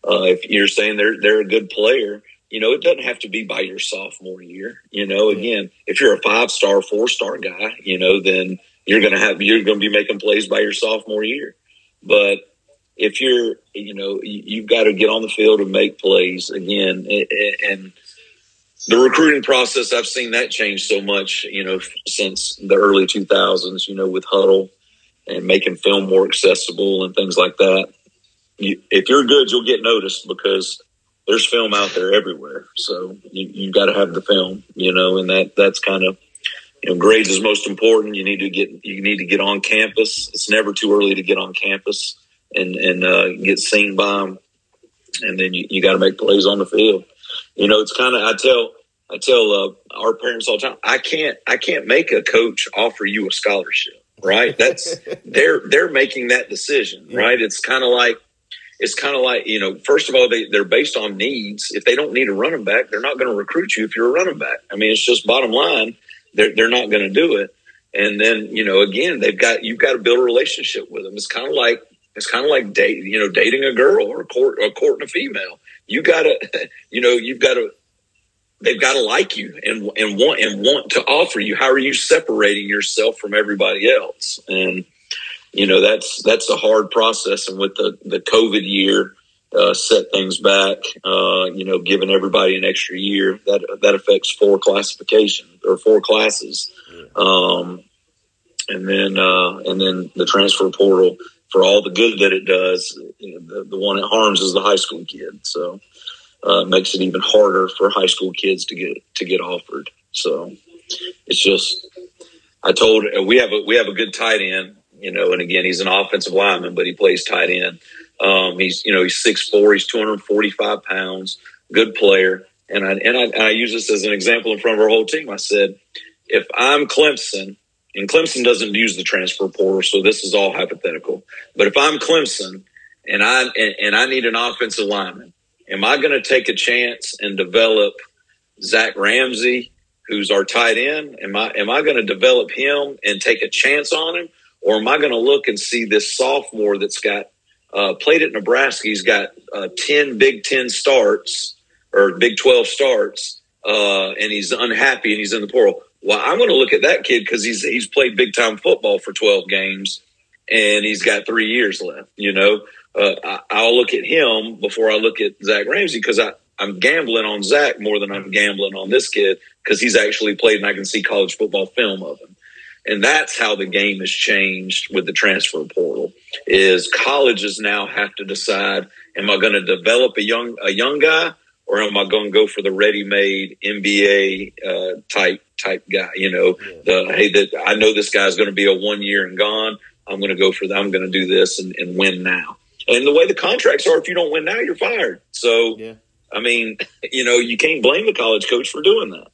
uh, if you're saying they're they're a good player, you know, it doesn't have to be by your sophomore year. You know, again, if you're a five star, four star guy, you know, then you're going to have you're going to be making plays by your sophomore year. But if you're, you know, you've got to get on the field and make plays again. And the recruiting process, I've seen that change so much, you know, since the early 2000s, you know, with Hudl and making film more accessible and things like that if you're good, you'll get noticed because there's film out there everywhere. So you, you've got to have the film, you know, and that that's kind of you know grades is most important. You need to get you need to get on campus. It's never too early to get on campus and and uh, get seen by them, and then you, you got to make plays on the field. You know, it's kind of I tell I tell uh, our parents all the time. I can't I can't make a coach offer you a scholarship. Right? That's they're they're making that decision. Yeah. Right? It's kind of like it's kind of like you know first of all they, they're based on needs if they don't need a running back they're not going to recruit you if you're a running back i mean it's just bottom line they're, they're not going to do it and then you know again they've got you've got to build a relationship with them it's kind of like it's kind of like date you know dating a girl or court or courting a female you got to you know you've got to they've got to like you and and want and want to offer you. How are you separating yourself from everybody else? And you know that's that's a hard process. And with the the COVID year, uh, set things back. Uh, you know, giving everybody an extra year that that affects four classification or four classes, um, and then uh, and then the transfer portal for all the good that it does. The, the one it harms is the high school kid. So uh, makes it even harder for high school kids to get to get offered. So it's just I told we have a we have a good tight end, you know, and again he's an offensive lineman, but he plays tight end. Um, he's you know he's six four, he's two hundred forty five pounds, good player. And I and I, I use this as an example in front of our whole team. I said, if I'm Clemson, and Clemson doesn't use the transfer portal, so this is all hypothetical. But if I'm Clemson and I and, and I need an offensive lineman, am I going to take a chance and develop Zach Ramsey, who's our tight end? Am I am I going to develop him and take a chance on him, or am I going to look and see this sophomore that's got uh, played at Nebraska? He's got uh, ten Big Ten starts or Big Twelve starts, uh, and he's unhappy and he's in the portal. Well, I'm going to look at that kid because he's he's played big time football for 12 games, and he's got three years left. You know, uh, I, will look at him before I look at Zach Ramsey because I, I'm gambling on Zach more than I'm gambling on this kid because he's actually played and I can see college football film of him. And that's how the game has changed with the transfer portal is colleges now have to decide, am I going to develop a young, a young guy or am I going to go for the ready-made MBA uh, type type guy? You know, yeah. the hey, that I know this guy's going to be a one year and gone. I'm going to go for that. I'm going to do this and, and, win now. And the way the contracts are, if you don't win now, you're fired. So, yeah. I mean, you know, you can't blame the college coach for doing that.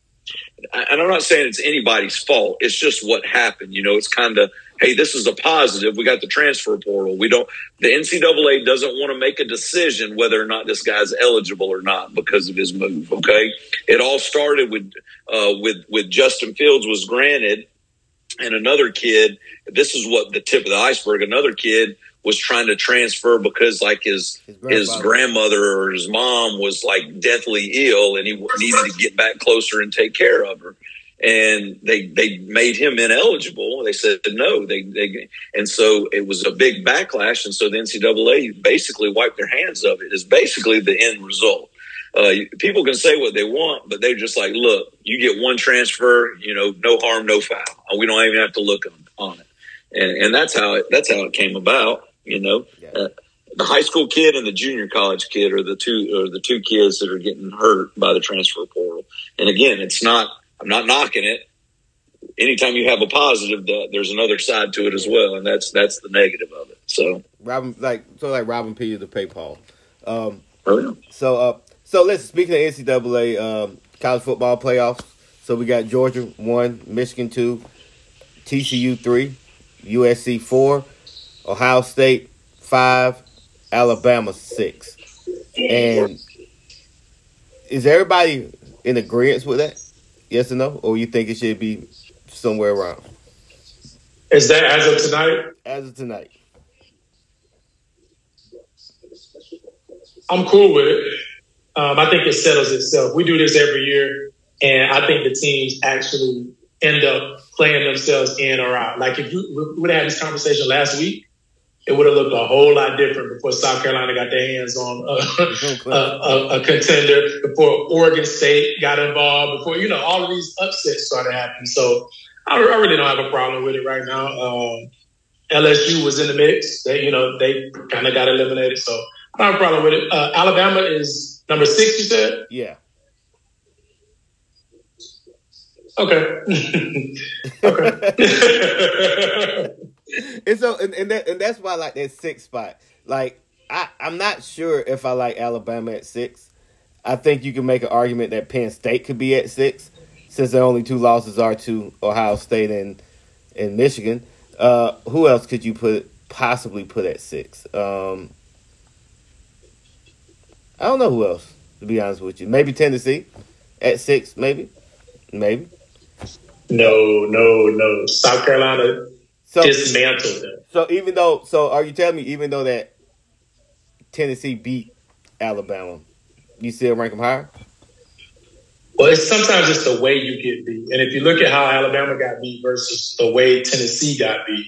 And I'm not saying it's anybody's fault. It's just what happened. You know, it's kind of hey, this is a positive. We got the transfer portal. We don't, the NCAA doesn't want to make a decision whether or not this guy's eligible or not because of his move. Okay. It all started with, uh, with, with Justin Fields was granted and another kid. This is what the tip of the iceberg. Another kid was trying to transfer because like his his, his grandmother or his mom was like deathly ill and he needed to get back closer and take care of her and they they made him ineligible. They said no. They they and so it was a big backlash, and so the NCAA basically wiped their hands of it. Is basically the end result. Uh, people can say what they want, but they're just like, look, you get one transfer, you know, no harm, no foul. We don't even have to look on, it, and and that's how it that's how it came about. You know. Uh, the high school kid and the junior college kid are the two are the two kids that are getting hurt by the transfer portal. And again, it's not I'm not knocking it. Anytime you have a positive, there's another side to it as well, and that's that's the negative of it. So Robin, like so, like Robin Peter to pay Paul. Um, oh, yeah. So, uh, so listen. Speaking of NCAA um, college football playoffs, so we got Georgia one, Michigan two, TCU three, USC four, Ohio State five, Alabama six, and is everybody in agreement with that? Yes or no? Or you think it should be somewhere around? Is that as of tonight? As of tonight. I'm cool with it. Um, I think it settles itself. We do this every year, and I think the teams actually end up playing themselves in or out. Like if you would have had this conversation last week, it would have looked a whole lot different before South Carolina got their hands on a, a, a, a, contender, before Oregon State got involved, before, you know, all of these upsets started happening. So I, I really don't have a problem with it right now. Um, LSU was in the mix. They, you know, they kind of got eliminated. So I don't have a problem with it. Uh, Alabama is number six, you said? Yeah. Okay. okay. and so and, and, that, and that's why I like that six spot. Like I, I'm not sure if I like Alabama at six. I think you can make an argument that Penn State could be at six, since their only two losses are to Ohio State and and Michigan. Uh, who else could you put possibly put at six? Um, I don't know who else. To be honest with you, maybe Tennessee at six, maybe, maybe. No, no, no. South Carolina so, dismantled them. So even though, so are you telling me even though that Tennessee beat Alabama, you still rank them higher? Well, it's sometimes it's the way you get beat, and if you look at how Alabama got beat versus the way Tennessee got beat,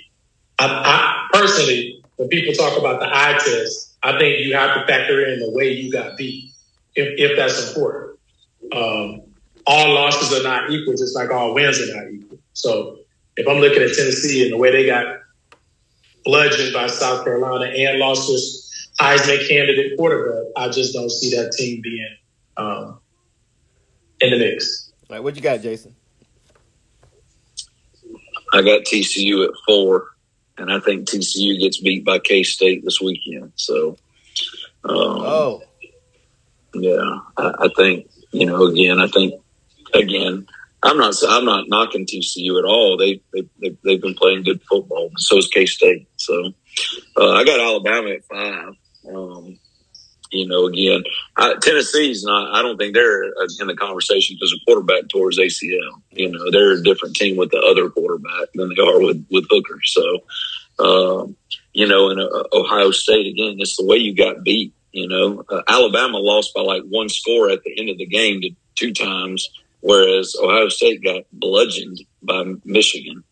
I, I personally, when people talk about the eye test, I think you have to factor in the way you got beat, if, if that's important. Um, all losses are not equal, just like all wins are not equal. So if I'm looking at Tennessee and the way they got bludgeoned by South Carolina and lost this Heisman candidate quarterback, I just don't see that team being um, in the mix. All right, what you got, Jason? I got TCU at four, and I think TCU gets beat by K State this weekend. So, um, Oh, yeah, I, I think you know. Again, I think again. I'm not. I'm not knocking TCU at all. They they, they they've been playing good football. So is K State. So uh, I got Alabama at five. Um, you know, again, I, Tennessee's not. I don't think they're uh, in the conversation because a quarterback towards ACL. You know, they're a different team with the other quarterback than they are with with Hooker. So, um, you know, in uh, Ohio State again, it's the way you got beat. You know, uh, Alabama lost by like one score at the end of the game to two times, whereas Ohio State got bludgeoned by Michigan.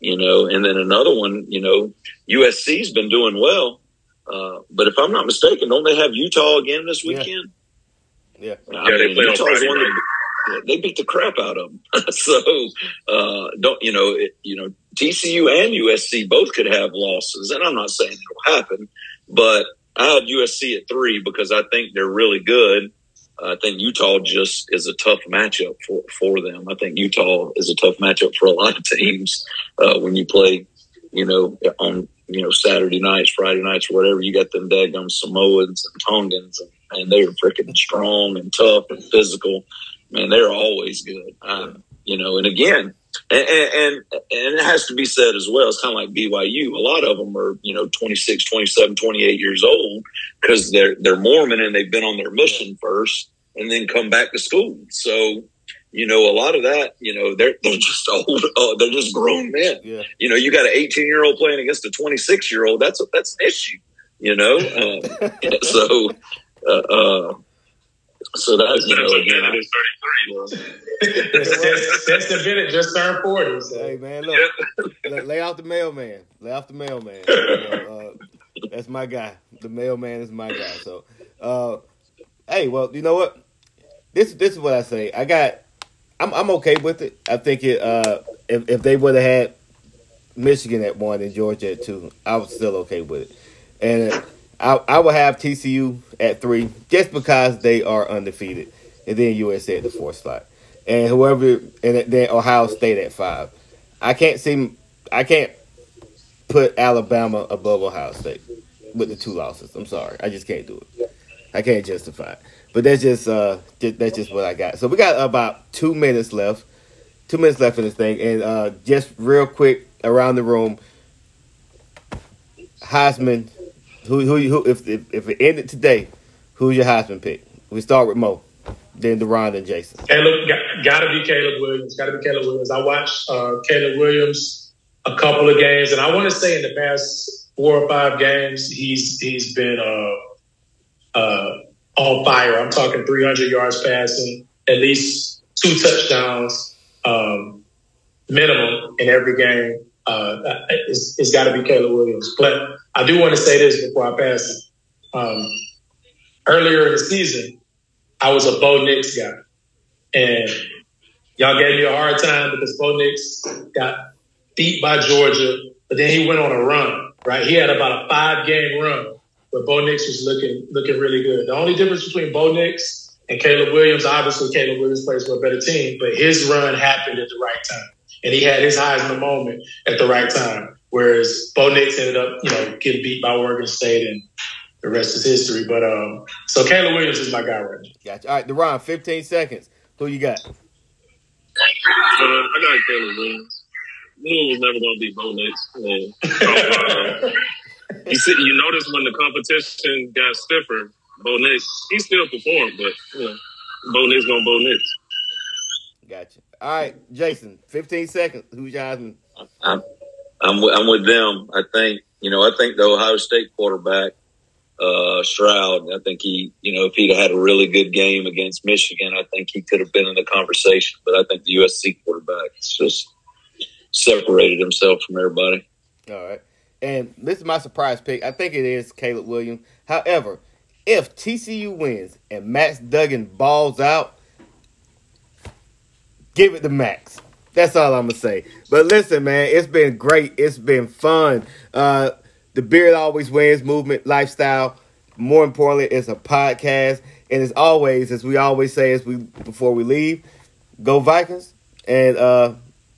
You know, and then another one. You know, USC's been doing well. Uh, but if I'm not mistaken, don't they have Utah again this weekend? yeah. I Yeah, they mean, play on Utah's Friday one of night. yeah, they beat the crap out of them. so uh, don't you know? It, you know, TCU and USC both could have losses, and I'm not saying it'll happen, but I had USC at three because I think they're really good. I think Utah just is a tough matchup for for them. I think Utah is a tough matchup for a lot of teams uh, when you play, you know, on you know Saturday nights, Friday nights, or whatever. You got them daggum Samoans and Tongans, and, and they're freaking strong and tough and physical. Man, they're always good. Um, you know, and again, and, and and it has to be said as well. It's kind of like BYU. A lot of them are you know 26, 27, 28 years old because they're they're Mormon and they've been on their mission first, and then come back to school. So. You know, a lot of that, you know, they're they're just old, uh, they're just grown men Yeah. you know, you got an 18 year old playing against a 26 year old. That's a, that's an issue, you know. Uh, so, uh, uh, so that's you know, Stetson again, Bennett I, is 33. Stetson Bennett just turned 40. So. Hey man, look, lay, lay off the mailman. Lay off the mailman. You know, uh, that's my guy. The mailman is my guy. So, uh, hey, well, you know what? This this is what I say. I got. I'm I'm okay with it. I think it. Uh, if if they would have had Michigan at one and Georgia at two, I was still okay with it. And I I would have TCU at three just because they are undefeated, and then USC at the fourth slot, and whoever and then Ohio State at five. I can't see. I can't put Alabama above Ohio State with the two losses. I'm sorry, I just can't do it. I can't justify it. But that's just uh, that's just what I got. So we got about two minutes left. Two minutes left in this thing, and uh, just real quick around the room. Heisman, who who who if if, if it ended today, who's your Heisman pick? We start with Mo, then Derron and Jason. Caleb, got, gotta be Caleb Williams. Gotta be Caleb Williams. I watched uh, Caleb Williams a couple of games, and I want to say in the past four or five games, he's he's been uh, uh, on fire. I'm talking 300 yards passing, at least two touchdowns um, minimum in every game. Uh, it's, it's got to be Caleb Williams. But I do want to say this before I pass it. Um, earlier in the season, I was a Bo Nix guy. And y'all gave me a hard time because Bo Nix got beat by Georgia, but then he went on a run, right? He had about a five game run where Bo Nix was looking looking really good. The only difference between Bo Nix and Caleb Williams, obviously Caleb Williams plays for a better team, but his run happened at the right time. And he had his Heisman moment at the right time. Whereas Bo Nix ended up, you know, getting beat by Oregon State and the rest is history. But um so Caleb Williams is my guy right now. Gotcha. All right, Derron, 15 seconds. Who you got? Uh, I got Caleb Williams. Knew it was never going to be Bo Nix. Man. you see, you notice when the competition got stiffer, Bo Nix, he still performed, but you know, Bo Nix going Bo Nix. Gotcha. All right, Jason, 15 seconds. Who's your Heisman? I'm I'm with, I'm with them. I think you know. I think the Ohio State quarterback uh, Stroud. I think he, you know, if he'd had a really good game against Michigan, I think he could have been in the conversation. But I think the USC quarterback has just separated himself from everybody. All right. And this is my surprise pick. I think it is Caleb Williams. However, if TCU wins and Max Duggan balls out, give it to Max. That's all I'm gonna say. But listen, man, it's been great. It's been fun. Uh, the beard always wins movement lifestyle. More importantly, it's a podcast, and as always, as we always say, as we before we leave, go Vikings, and uh,